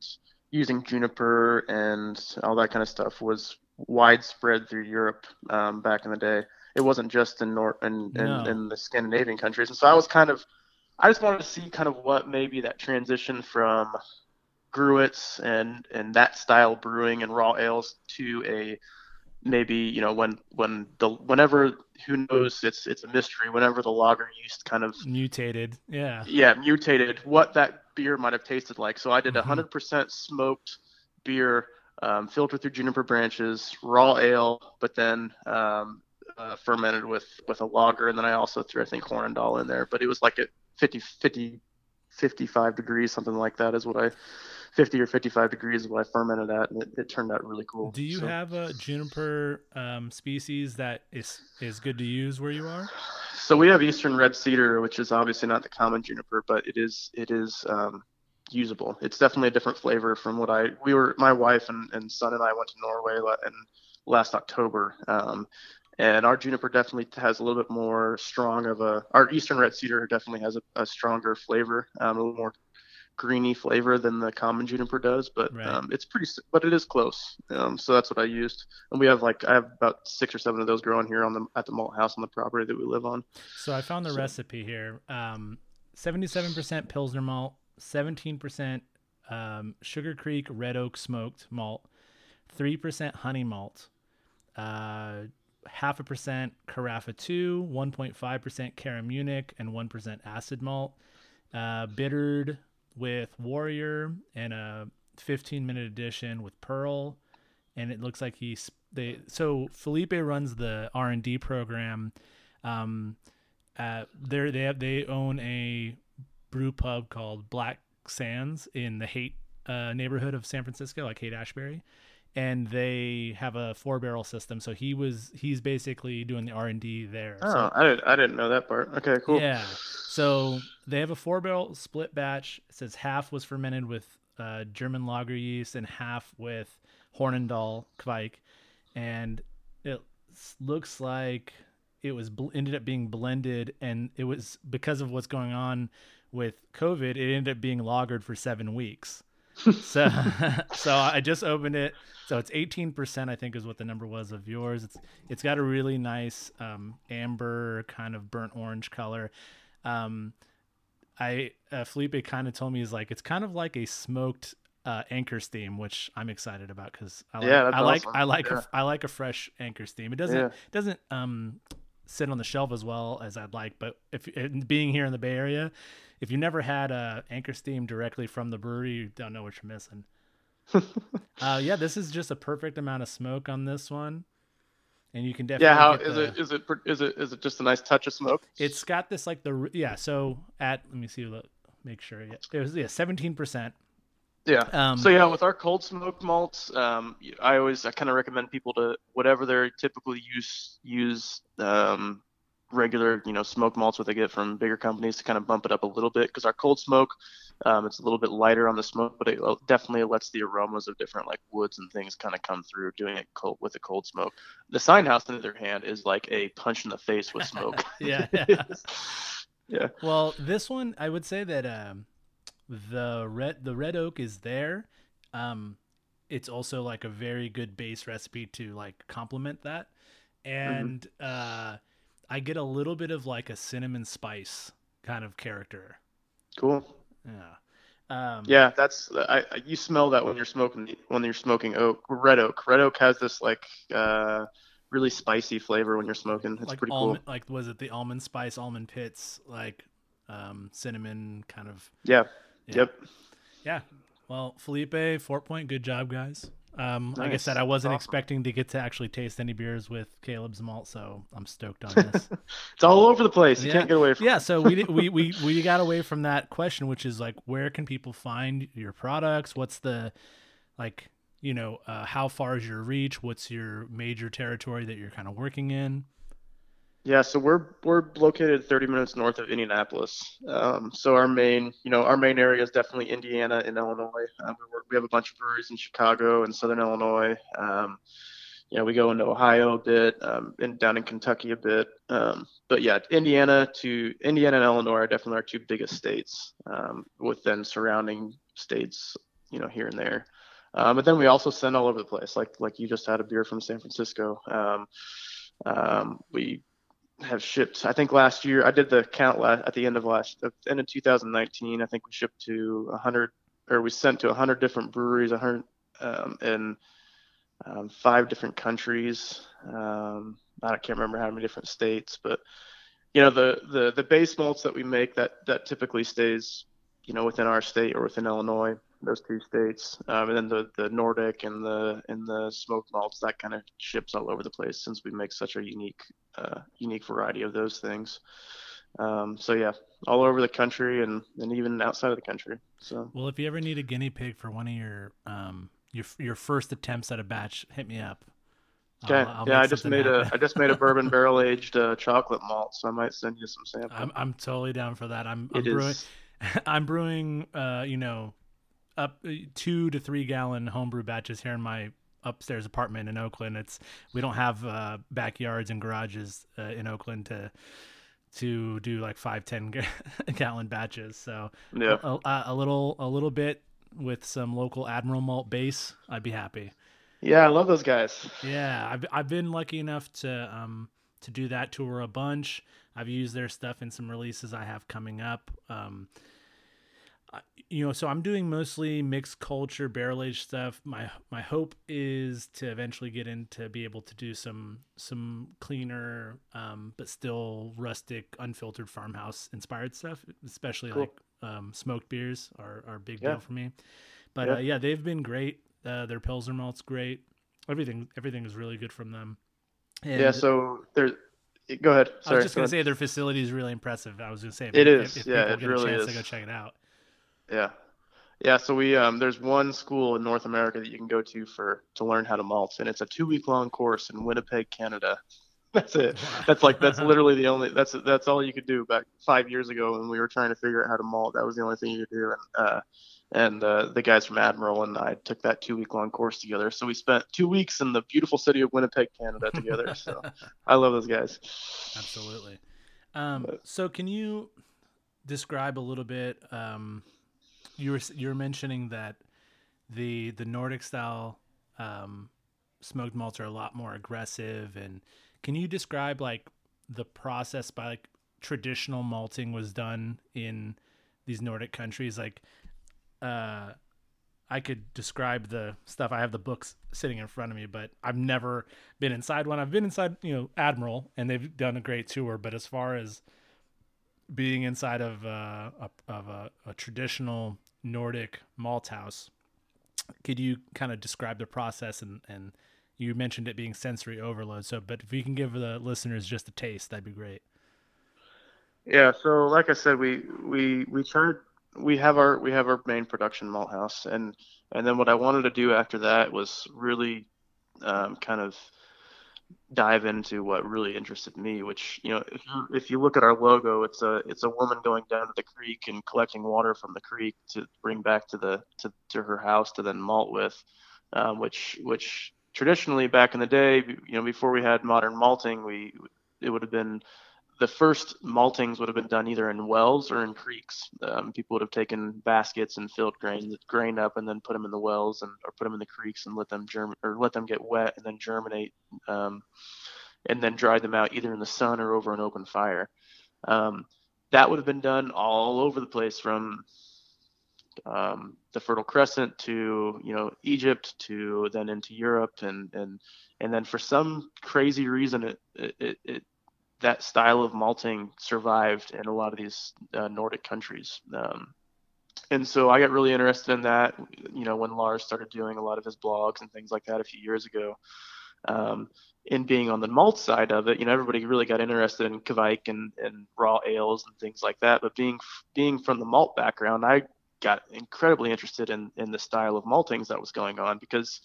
using juniper and all that kind of stuff was widespread through Europe um, back in the day. It wasn't just in North in, in, No. in the Scandinavian countries, and so I was kind of I just wanted to see kind of what maybe that transition from Gruit's and and that style brewing and raw ales to a maybe you know when when the whenever who knows it's it's a mystery whenever the lager yeast kind of mutated yeah yeah mutated what that beer might have tasted like so i did a Mhm. 100% smoked beer um, filtered through juniper branches raw ale but then um, uh, fermented with with a lager and then i also threw i think hornindal in there but it was like a 50 50 55 degrees, something like that, is what I 50 or 55 degrees is what I fermented at, and it, it turned out really cool. Do you So- have a juniper um, species that is is good to use where you are? So we have Eastern Red Cedar, which is obviously not the common juniper, but it is it is um, usable. It's definitely a different flavor from what I we were my wife and, and son and I went to Norway in last October, um, and our juniper definitely has a little bit more strong of a our Eastern Red Cedar definitely has a, a stronger flavor, um, a little more greeny flavor than the common juniper does, but Right. um, it's pretty, but it is close. Um, so that's what I used, and we have like I have about six or seven of those growing here on the at the malt house on the property that we live on. So I found the So- recipe here. Um, 77% Pilsner malt, 17% um, Sugar Creek Red Oak smoked malt, 3% honey malt, uh, half a percent Carafa 2, 1.5% Cara Munich, and 1% acid malt. Uh, bittered with Warrior and a 15 minute edition with Pearl. And it looks like he's they so Felipe runs the R and D program. Um, uh, they they have they own a brew pub called Black Sands in the Haight uh, neighborhood of San Francisco, like Haight Ashbury, and they have a four barrel system. So he was he's basically doing the R and D there. Oh, So, I didn't I didn't know that part. Okay, cool. yeah. So they have a four barrel split batch. It says half was fermented with uh, German lager yeast and half with Hornindal Kveik, and it looks like it was bl- ended up being blended, and it was because of what's going on with COVID. It ended up being lagered for seven weeks. So, (laughs) so I just opened it. So it's 18%, I think, is what the number was of yours. It's it's got a really nice um, amber kind of burnt orange color. Um, I uh, Felipe kind of told me is like it's kind of like a smoked uh, anchor steam, which I'm excited about because I like Yeah, I like awesome. I like Yeah. a, I like a fresh anchor steam. It doesn't Yeah. doesn't um sit on the shelf as well as I'd like, but if being here in the Bay Area, if you never had a anchor steam directly from the brewery, you don't know what you're missing. (laughs) uh, yeah, this is just a perfect amount of smoke on this one, and you can definitely Yeah, how is the- it? Is it? Is it? Is it just a nice touch of smoke? it's got this like the yeah. So at let me see, look, make sure. Yeah, it was yeah, seventeen percent. Yeah. Um, so yeah, with our cold smoked malts, um, I always I kind of recommend people to whatever they're typically use use um, regular you know smoke malts what they get from bigger companies to kind of bump it up a little bit because our cold smoke um, it's a little bit lighter on the smoke, but it uh, definitely lets the aromas of different like woods and things kind of come through doing it cold with a cold smoke. The sign house on the other hand is like a punch in the face with smoke. (laughs) Yeah, yeah. (laughs) yeah. Well, this one I would say that um, the red the red oak is there. Um, it's also like a very good base recipe to like complement that, and uh, I get a little bit of like a cinnamon spice kind of character. Cool. Yeah. Um, Yeah, that's I, I you smell that when you're smoking when you're smoking oak red oak. Red oak has this like uh really spicy flavor when you're smoking. It's like pretty almond, cool. like was it the almond spice, almond pits, like um, cinnamon kind of. Yeah. Yeah. Yep. Yeah. Well, Felipe, Fort Point, good job, guys. Um, Like I said, I wasn't Awesome. expecting to get to actually taste any beers with Caleb's malt, so I'm stoked on this. (laughs) It's all over the place. You Yeah. can't get away from yeah, so we, we we we got away from that question, which is like, where can people find your products? What's the like, you know, uh, how far is your reach? What's your major territory that you're kind of working in? Yeah, so we're we're located 30 minutes north of Indianapolis. Um, so our main, you know, our main area is definitely Indiana and Illinois. Um, we, work, we have a bunch of breweries in Chicago and Southern Illinois. Um, you know, we go into Ohio a bit, um, and down in Kentucky a bit. Um, but yeah, Indiana to Indiana and Illinois are definitely our two biggest states, um, with then surrounding states, you know, here and there. But then we also send all over the place. Like like you just had a beer from San Francisco. Um, we have shipped. I think last year I did the count last, at the end of last end of 2019. I think we shipped to 100 or we sent to 100 different breweries, 100 um, in um, five different countries. Um, I can't remember how many different states, but you know the the the base malts that we make that that typically stays you know within our state or within Illinois, those two states, um, and then the the Nordic and the and the smoked malts that kind of ships all over the place since we make such a unique uh, unique variety of those things. Um, so yeah, all over the country and, and even outside of the country. So well, if you ever need a guinea pig for one of your um your your first attempts at a batch, hit me up. Okay. I'll, I'll yeah, I just made happen. a I just made a bourbon (laughs) barrel aged uh, chocolate malt, so I might send you some samples. I'm I'm totally down for that. I'm I'm brewing is... (laughs) I'm brewing uh you know up uh, two to three gallon homebrew batches here in my upstairs apartment in Oakland. It's we don't have uh, backyards and garages uh, in Oakland to to do like five ten (laughs) gallon batches. So yeah, a, a, a, little a little bit with some local Admiral malt base, I'd be happy. Yeah, I love those guys. Yeah, I've I've been lucky enough to um to do that tour a bunch. I've used their stuff in some releases I have coming up. Um, you know, so I'm doing mostly mixed culture barrel aged stuff. My my hope is to eventually get into be able to do some some cleaner, um, but still rustic, unfiltered farmhouse inspired stuff, especially cool. like um, smoked beers are are a big yeah. deal for me. But yeah. Uh, yeah, they've been great. Uh, their Pilsner malt's great. Everything everything is really good from them. And yeah. So there's. Go ahead. Sorry, I was just gonna say their facility is really impressive. I was gonna say if, it is. If, if yeah, it really is. To go check it out. Yeah. Yeah, so we um, there's one school in North America that you can go to for to learn how to malt, and it's a two week long course in Winnipeg, Canada. (laughs) That's it. That's like that's (laughs) literally the only that's that's all you could do back five years ago when we were trying to figure out how to malt. That was the only thing you could do, and uh, and uh, the guys from Admiral and I took that two week long course together. So we spent two weeks in the beautiful city of Winnipeg, Canada, together. (laughs) so I love those guys. Absolutely. Um, so can you describe a little bit? Um, you were you were mentioning that the the Nordic style um, smoked malts are a lot more aggressive, and can you describe like the process by like traditional malting was done in these Nordic countries? Like, uh, I could describe the stuff. I have the books sitting in front of me, but I've never been inside one. I've been inside, you know, Admiral, and they've done a great tour. But as far as being inside of uh, a, of a, a traditional Nordic malt house. Could you kind of describe the process and and you mentioned it being sensory overload. So, but if you can give the listeners just a taste, that'd be great. Yeah. So, like I said, we we we tried. We have our we have our main production malt house, and and then what I wanted to do after that was really um, kind of dive into what really interested me, which you know, if you, if you look at our logo, it's a it's a woman going down to the creek and collecting water from the creek to bring back to the to, to her house to then malt with, um, which which traditionally back in the day, you know, before we had modern malting, we it would have been the first maltings would have been done either in wells or in creeks. Um, people would have taken baskets and filled grain grain up and then put them in the wells and or put them in the creeks and let them germ or let them get wet and then germinate, um, and then dry them out either in the sun or over an open fire. Um, that would have been done all over the place from um, the Fertile Crescent to you know Egypt to then into Europe and and and then for some crazy reason it it, it that style of malting survived in a lot of these uh, Nordic countries. Um, and so I got really interested in that, you know, when Lars started doing a lot of his blogs and things like that a few years ago. Um, in being on the malt side of it, you know, everybody really got interested in Kveik and, and raw ales and things like that. But being being from the malt background, I got incredibly interested in in the style of maltings that was going on because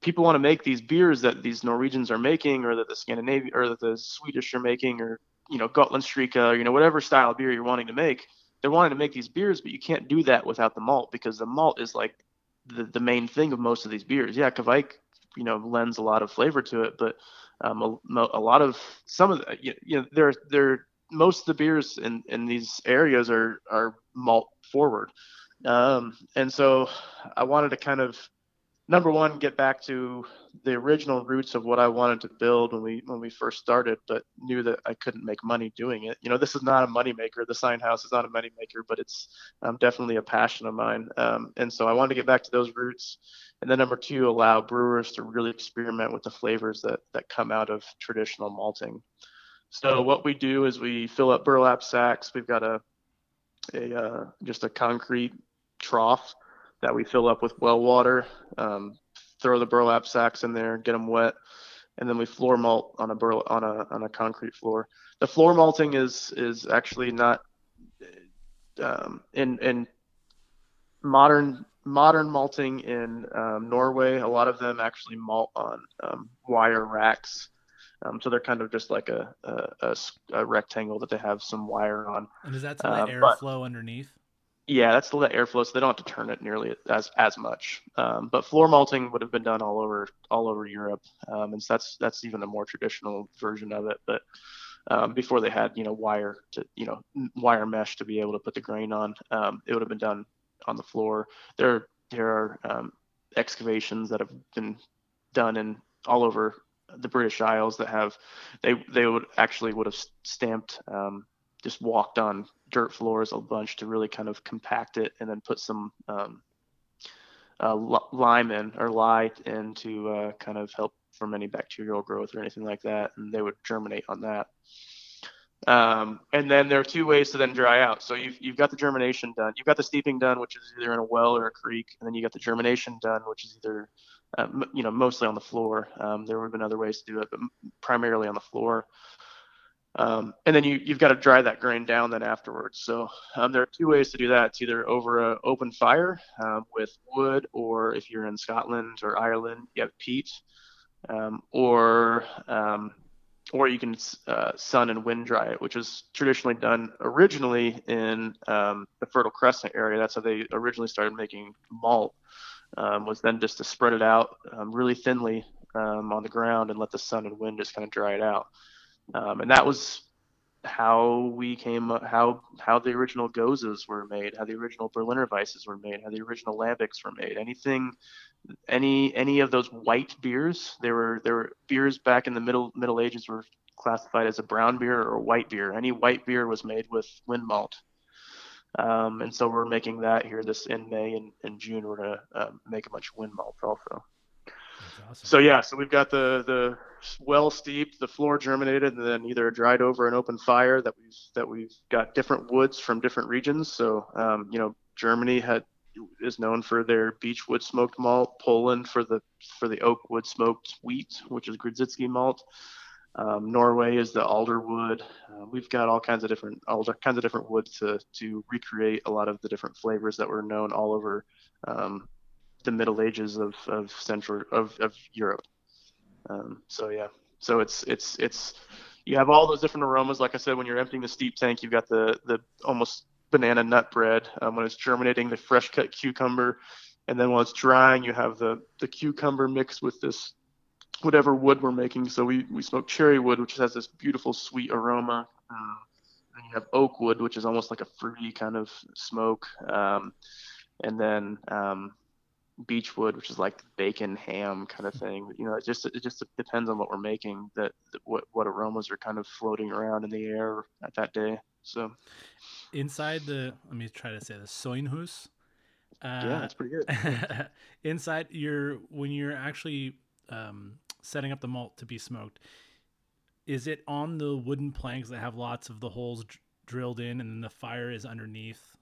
people want to make these beers that these Norwegians are making, or that the Scandinavian or that the Swedish are making, or you know Gotlandsdricke, or you know whatever style of beer you're wanting to make. They're wanting to make these beers, but you can't do that without the malt because the malt is like the the main thing of most of these beers. Yeah, Kveik, you know, lends a lot of flavor to it, but um, a, a lot of some of the you know there there most of the beers in in these areas are are malt forward. Um, and so I wanted to kind of number one, get back to the original roots of what I wanted to build when we when we first started, but knew that I couldn't make money doing it. You know, this is not a money maker. The sign house is not a money maker, but it's um, definitely a passion of mine. Um, and so I wanted to get back to those roots. And then number two, allow brewers to really experiment with the flavors that that come out of traditional malting. So what we do is we fill up burlap sacks. We've got a a uh, just a concrete trough that we fill up with well water, um, throw the burlap sacks in there, get them wet, and then we floor malt on a burl on a on a concrete floor. The floor malting is is actually not um, in in modern modern malting in um, Norway. A lot of them actually malt on um, wire racks. Um, so they're kind of just like a, a, a, a, rectangle that they have some wire on. And is that to let uh, airflow underneath? Yeah, that's let airflow, so they don't have to turn it nearly as as much. Um, but floor malting would have been done all over all over Europe, um, and so that's that's even a more traditional version of it. But um, before they had you know wire to you know wire mesh to be able to put the grain on, um, it would have been done on the floor. There there are um, excavations that have been done in all over the British Isles that have they they would actually would have stamped um, just walked on dirt floors a bunch to really kind of compact it and then put some um, uh, lime in or lye in to uh, kind of help from any bacterial growth or anything like that, and they would germinate on that. Um, and then there are two ways to then dry out. So you've, you've got the germination done. You've got the steeping done, which is either in a well or a creek, and then you got the germination done, which is either, uh, you know, mostly on the floor. Um, there would have been other ways to do it, but primarily on the floor. Um, and then you, you've got to dry that grain down then afterwards. So um, there are two ways to do that. It's either over an open fire um, with wood, or if you're in Scotland or Ireland, you have peat, um, or um, or you can uh, sun and wind dry it, which is traditionally done originally in um, the Fertile Crescent area. That's how they originally started making malt. was then just to spread it out really thinly on the ground and let the sun and wind just kind of dry it out um, and that was how we came how how the original goses were made how the original berliner weisses were made how the original lambics were made. Anything any any of those white beers there were there were beers back in the middle middle ages were classified as a brown beer or white beer. Any white beer was made with wind malt. Um, and so we're making that here this in may and, and june we're going to uh, make a bunch of wind malt also awesome. So yeah, so we've got the the well steeped, the floor germinated, and then either dried over an open fire that we've that we've got different woods from different regions. So um, you know, Germany had is known for their beech wood smoked malt. Poland for the for the oak wood smoked wheat, which is Grodziskie malt. Um, Norway is the alderwood. Uh, we've got all kinds of different all kinds of different woods to to recreate a lot of the different flavors that were known all over um, the Middle Ages of, of Central of, of Europe. Um, so yeah, so it's it's it's you have all those different aromas. Like I said, when you're emptying the steep tank, you've got the the almost banana nut bread. Um, when it's germinating, the fresh cut cucumber, and then when it's drying, you have the the cucumber mixed with this whatever wood we're making. So we we smoke cherry wood, which has this beautiful sweet aroma. Um, and you have oak wood, which is almost like a fruity kind of smoke. Um, and then um, beechwood, which is like bacon ham kind of thing. You know, it just it just depends on what we're making that, that, what what aromas are kind of floating around in the air at that day. So inside the let me try to say the Soinhus. Uh, yeah, that's pretty good. (laughs) inside your when you're actually um, setting up the malt to be smoked, is it on the wooden planks that have lots of the holes d- drilled in, and then the fire is underneath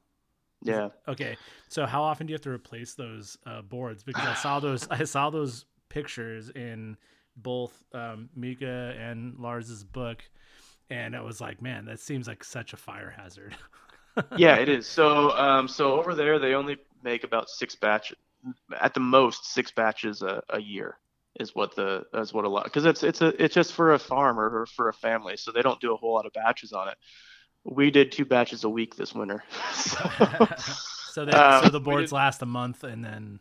yeah. Okay. So how often do you have to replace those uh, boards? Because I saw those I saw those pictures in both um, Mika and Lars's book, and I was like, man, that seems like such a fire hazard. (laughs) yeah, it is. So um, so over there they only make about six batches, at the most six batches a, a year is what the is what a lot because it's it's a it's just for a farm or for a family, so they don't do a whole lot of batches on it we did two batches a week this winter. (laughs) so, so, um, so the boards did, last a month and then.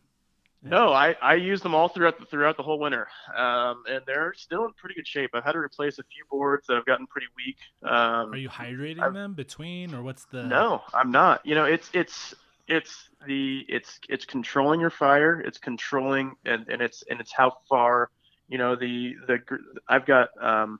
Yeah. No, I, I use them all throughout the, throughout the whole winter, um, and they're still in pretty good shape. I've had to replace a few boards that have gotten pretty weak. Um, Are you hydrating I've, them between, or what's the? No, I'm not. You know, it's it's it's the it's it's controlling your fire. It's controlling and, and it's and it's how far. You know the the I've got um,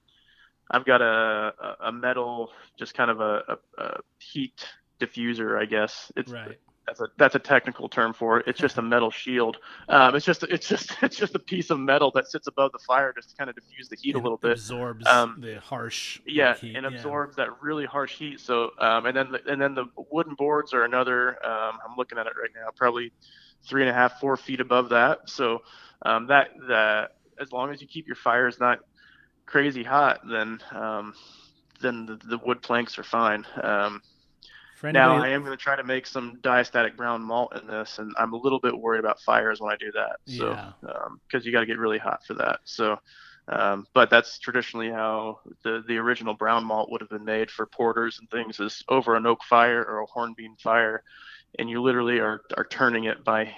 I've got a a metal, just kind of a, a, a heat diffuser, I guess. It's right. That's a that's a technical term for it. It's just a (laughs) metal shield. Um, it's just it's just (laughs) it's just a piece of metal that sits above the fire just to kind of diffuse the heat it a little bit. Absorbs um, the harsh. Yeah, heat. and absorbs yeah. that really harsh heat. So um, and then the, and then the wooden boards are another. Um, I'm looking at it right now, probably three and a half, four feet above that. So um, that that as long as you keep your fires not crazy hot, then um, then the, the wood planks are fine. Um, now I am going to try to make some diastatic brown malt in this, and I'm a little bit worried about fires when I do that. So, because yeah. um, you got to get really hot for that. So, um, but that's traditionally how the the original brown malt would have been made for porters and things is over an oak fire or a hornbeam fire, and you literally are are turning it by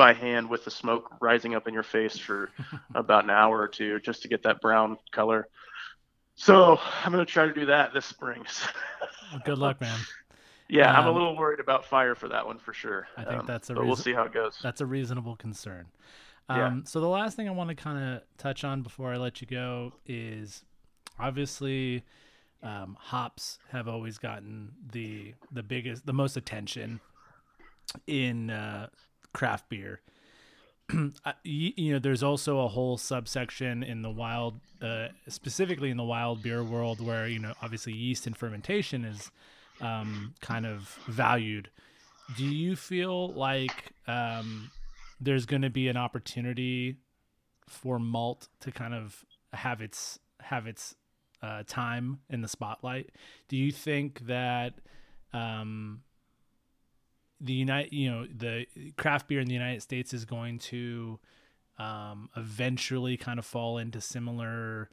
by hand with the smoke rising up in your face for (laughs) about an hour or two just to get that brown color. So I'm gonna try to do that this spring. well, good luck, man. (laughs) Yeah, um, I'm a um, little worried about fire for that one for sure. I think um, that's a. But reason- we'll see how it goes. That's a reasonable concern. Um, yeah. So the last thing I want to kind of touch on before I let you go is obviously um, hops have always gotten the the biggest, the most attention in uh, craft beer. (clears throat) you, you, know, there's also a whole subsection in the wild, uh, specifically in the wild beer world, where you know, obviously yeast and fermentation is um, kind of valued. Do you feel like um, there's going to be an opportunity for malt to kind of have its have its uh, time in the spotlight? Do you think that um, the United, you know, the craft beer in the United States is going to um, eventually kind of fall into similar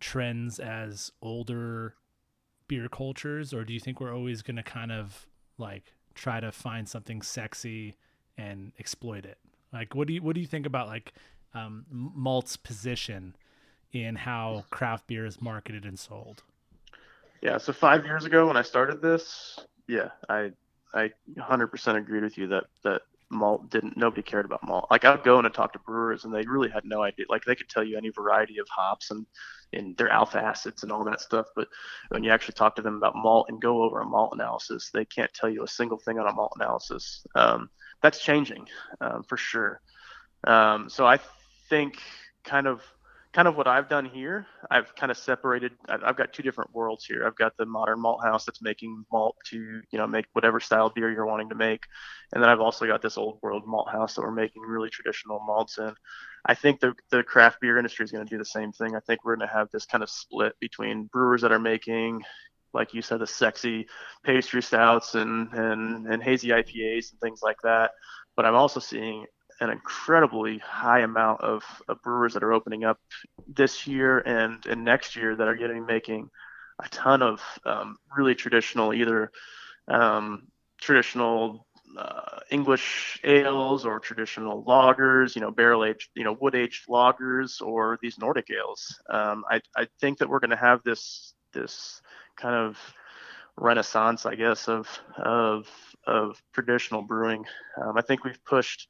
trends as older beer cultures, or do you think we're always going to kind of like try to find something sexy and exploit it? Like, what do you what do you think about like um, malt's position in how craft beer is marketed and sold? Yeah, so five years ago when I started this, yeah, I I 100% agreed with you that that malt didn't nobody cared about malt. Like I would go and talk to brewers and they really had no idea. Like they could tell you any variety of hops and and their alpha acids and all that stuff, but when you actually talk to them about malt and go over a malt analysis, they can't tell you a single thing on a malt analysis. Um, that's changing um, for sure. Um, so I think kind of kind of what I've done here, I've kind of separated. I've got two different worlds here. I've got the modern malt house that's making malt to, you know, make whatever style beer you're wanting to make, and then I've also got this old world malt house that we're making really traditional malts in. I think the the craft beer industry is going to do the same thing. I think we're going to have this kind of split between brewers that are making, like you said, the sexy pastry stouts and and and hazy IPAs and things like that. But I'm also seeing an incredibly high amount of, of, brewers that are opening up this year and, and next year that are getting making a ton of um, really traditional either um, traditional uh, English ales or traditional lagers, you know, barrel aged, you know, wood aged lagers or these Nordic ales. Um, I, I think that we're going to have this this kind of renaissance, I guess, of of of traditional brewing. Um, I think we've pushed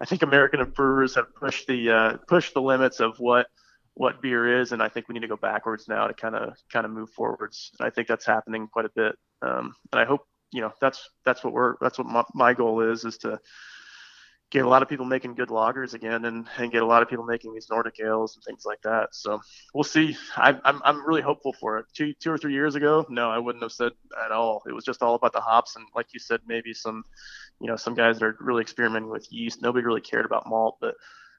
I think American brewers have pushed the uh, pushed the limits of what what beer is, and I think we need to go backwards now to kind of kind of move forwards. And I think that's happening quite a bit. Um, and I hope you know that's that's what we're that's what my, my goal is is to get a lot of people making good lagers again and, and get a lot of people making these Nordic ales and things like that. So we'll see. I, I'm, I'm really hopeful for it. Two, two or three years ago, no, I wouldn't have said at all. It was just all about the hops. And like you said, maybe some, you know, some guys that are really experimenting with yeast. Nobody really cared about malt, but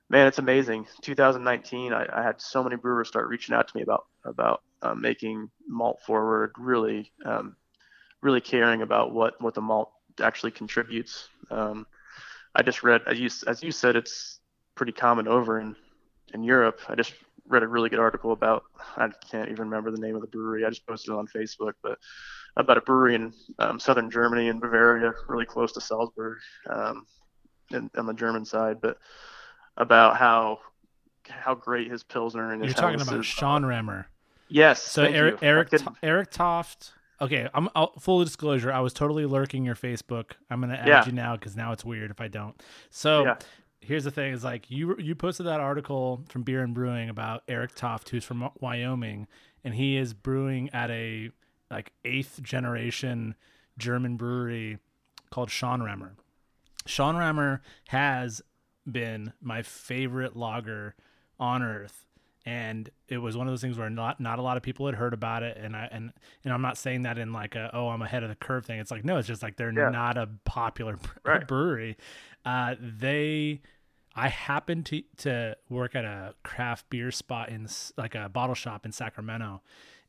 man, it's amazing. 2019, I, I had so many brewers start reaching out to me about, about uh, making malt forward, really, um, really caring about what, what the malt actually contributes. Um, I just read, as you, as you said, it's pretty common over in, in Europe. I just read a really good article about, I can't even remember the name of the brewery. I just posted it on Facebook, but about a brewery in um, southern Germany in Bavaria, really close to Salzburg, um, in, on the German side, but about how how great his pilsner and his You're talking about Schönramer. Yes. So Eric Eric, Eric Toft Okay, I'm I'll, full disclosure. I was totally lurking your Facebook. I'm gonna add yeah. you now because now it's weird if I don't. So yeah. here's the thing: is like you you posted that article from Beer and Brewing about Eric Toft, who's from Wyoming, and he is brewing at a like eighth generation German brewery called. Schönramer has been my favorite lager on earth and it was one of those things where not not a lot of people had heard about it and I and and I'm not saying that in like a oh I'm ahead of the curve thing it's like no it's just like they're yeah. not a popular (laughs) right. brewery uh, they I happened to to work at a craft beer spot in like a bottle shop in Sacramento,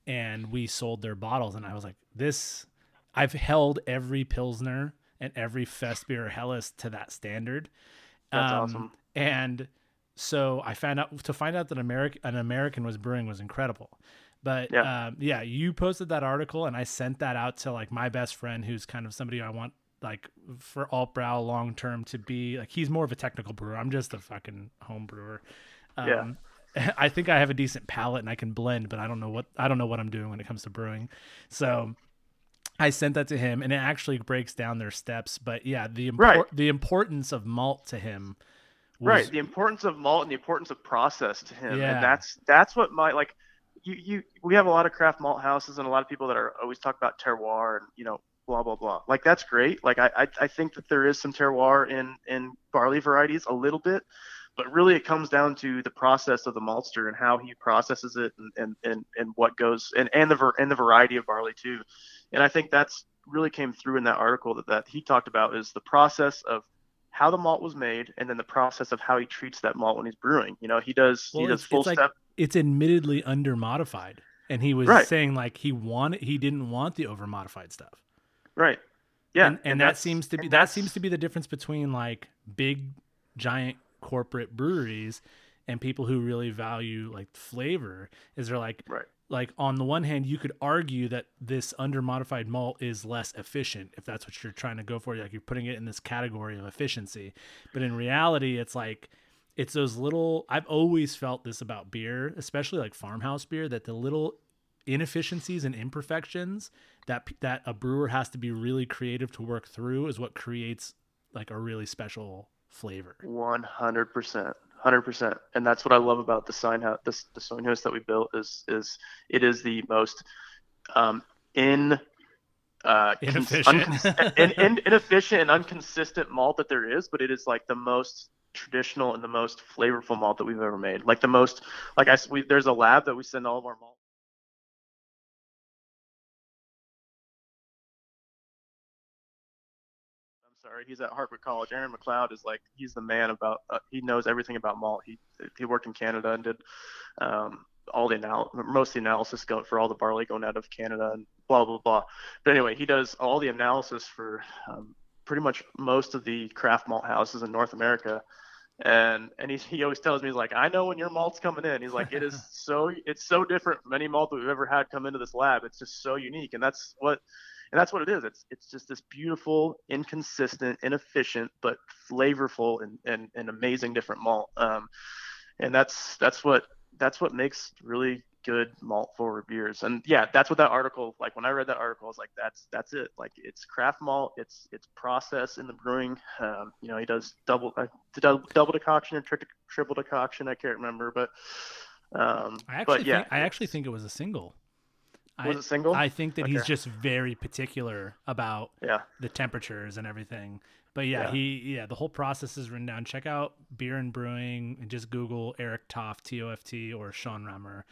and we sold their bottles, and I was like, this. I've held every pilsner and every fest beer or helles to that standard. That's um, awesome. And so I found out to find out that American an American was brewing was incredible. But yeah. Um, yeah, you posted that article and I sent that out to like my best friend who's kind of somebody I want like for alt brow long term to be like he's more of a technical brewer. I'm just a fucking home brewer. Um, yeah. (laughs) I think I have a decent palate and I can blend, but I don't know what I don't know what I'm doing when it comes to brewing. So I sent that to him and it actually breaks down their steps. But yeah, the impor- right. the importance of malt to him was... right the importance of malt and the importance of process to him yeah. and that's that's what my like you you we have a lot of craft malt houses and a lot of people that are always talk about terroir and you know blah blah blah like that's great like i i, I think that there is some terroir in in barley varieties a little bit but really it comes down to the process of the maltster and how he processes it and and and, and what goes and and the and the variety of barley too and i think that's really came through in that article that, that he talked about is the process of how the malt was made and then the process of how he treats that malt when he's brewing. You know, he does well, he does full step. Like, it's admittedly under modified, and he was right. saying like he wanted he didn't want the over modified stuff. Right. Yeah. And, and, and that seems to be that seems to be the difference between like big giant corporate breweries and people who really value like flavor is they're like right. like on the one hand you could argue that this under modified malt is less efficient if that's what you're trying to go for like you're putting it in this category of efficiency. But in reality it's like it's those little i've always felt this about beer especially like farmhouse beer that the little inefficiencies and imperfections that that a brewer has to be really creative to work through is what creates like a really special flavor 100% hundred percent. And that's what I love about the sign house, this the sign house that we built is is it is the most um, in uh, inefficient. In, in, inefficient and inconsistent malt that there is, but it is like the most traditional and the most flavorful malt that we've ever made. Like the most, like I, we, there's a lab that we send all of our malt he's at Hartwick College. Aaron MacLeod is like he's the man about. Uh, he knows everything about malt. He he worked in Canada and did um, all the anal- most of the analysis go for all the barley going out of Canada and blah blah blah. But anyway, he does all the analysis for um, pretty much most of the craft malt houses in North America. And and he he always tells me he's like I know when your malt's coming in. He's like it is (laughs) so it's so different from any malt that we've ever had come into this lab. It's just so unique, and that's what and that's what it is. It's it's just this beautiful, inconsistent, inefficient, but flavorful and and, and amazing different malt. Um, and that's that's what that's what makes really good malt forward beers. And yeah, that's what that article like. When I read that article, I was like, that's that's it. Like it's craft malt. It's it's process in the brewing. Um, you know, he does double uh, double, double decoction or tri- triple decoction. I can't remember, but um, I actually but, yeah, think, I actually think it was a single. Was I, it single? I think that okay. he's just very particular about yeah. the temperatures and everything. But yeah, yeah, he yeah, the whole process is written down. Check out Beer and Brewing and just Google Eric Toft T O F T or Schönramer.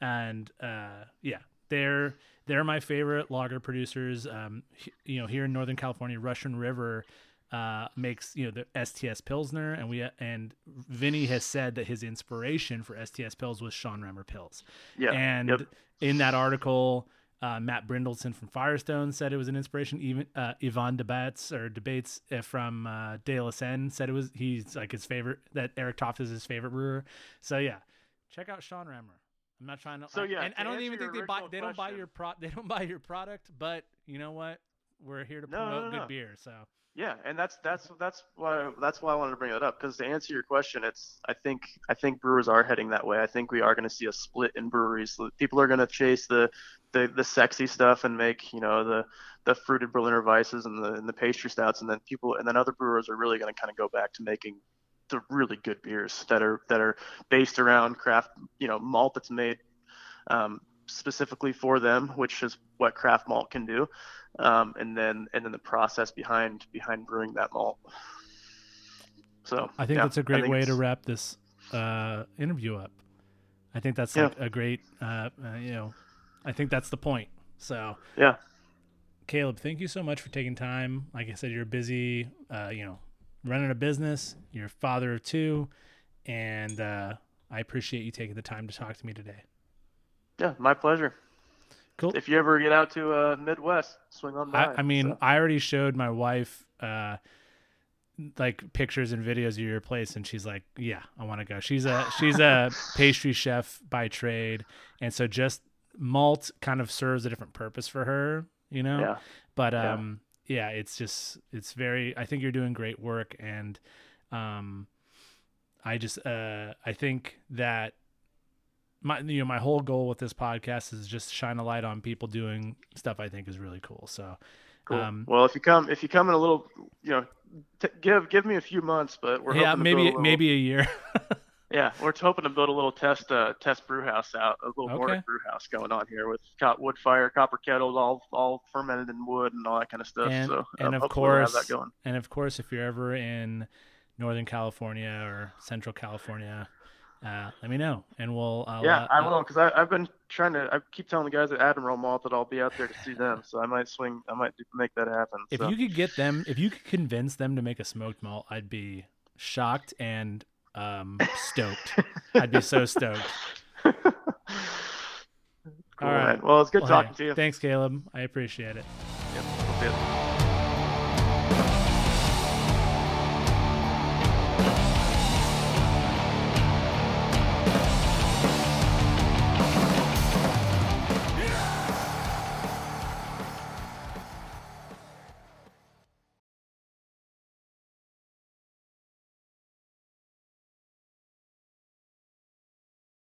and uh, yeah, they're they're my favorite lager producers. Um, you know, here in Northern California, Russian River uh, makes you know the STS Pilsner, and we and Vinny has said that his inspiration for STS Pils was Schönramer Pils. Yeah. And yep. In that article, uh, Matt Brynildson from Firestone said it was an inspiration. Even uh, Yvan De Baets or de Baets uh, from uh, De la Senne said it was he's like his favorite. That Eric Toft is his favorite brewer. So yeah, check out Schönramer. I'm not trying to. So yeah, and I don't even think they buy. They don't buy your pro. They don't buy your product. But you know what? We're here to promote no, no, no. good beer. So yeah, and that's that's that's why that's why I wanted to bring that up because to answer your question, it's I think I think brewers are heading that way. I think we are going to see a split in breweries. People are going to chase the, the the sexy stuff and make you know the the fruited Berliner Weisses and the and the pastry stouts, and then people and then other brewers are really going to kind of go back to making the really good beers that are that are based around craft you know malt that's made um, specifically for them, which is what craft malt can do um, and then and then the process behind behind brewing that malt. So I think yeah, that's a great way to wrap this uh, interview up. I think that's like yeah. a great, uh, uh, you know, I think that's the point. So yeah, Caleb, thank you so much for taking time. Like I said, you're busy. Uh, you know, running a business. You're a father of two, and uh, I appreciate you taking the time to talk to me today. Yeah, my pleasure. Cool. If you ever get out to uh, Midwest, swing on by. I, I mean, so. I already showed my wife uh, like pictures and videos of your place, and she's like, "Yeah, I want to go." She's a she's a (laughs) pastry chef by trade, and so just malt kind of serves a different purpose for her, you know. yeah, But Yeah. um, yeah, it's just it's very. I think you're doing great work, and um, I just uh, I think that my you know my whole goal with this podcast is just shine a light on people doing stuff I think is really cool. So cool. um, well, if you come, if you come in a little, you know, t- give give me a few months, but we're yeah, hoping maybe a little, maybe a year. (laughs) Yeah, we're hoping to build a little test uh, test brew house out, a little Okay. Nordic brew house going on here with wood fire, copper kettles, all all fermented in wood and all that kind of stuff. and so and um, of hopefully we'll have course that going. and of course if you're ever in Northern California or Central California, uh, let me know and we'll yeah, uh, I I'll- will because I've been trying to. I keep telling the guys at Admiral Malt that I'll be out there to see them, so I might swing. I might make that happen. If so. you could get them, if you could convince them to make a smoked malt, I'd be shocked and um, stoked. I'd be so stoked. (laughs) cool, All right. man. Well, it's good Well, talking hey, to you. Thanks, Caleb. I appreciate it. Yep, we'll see you.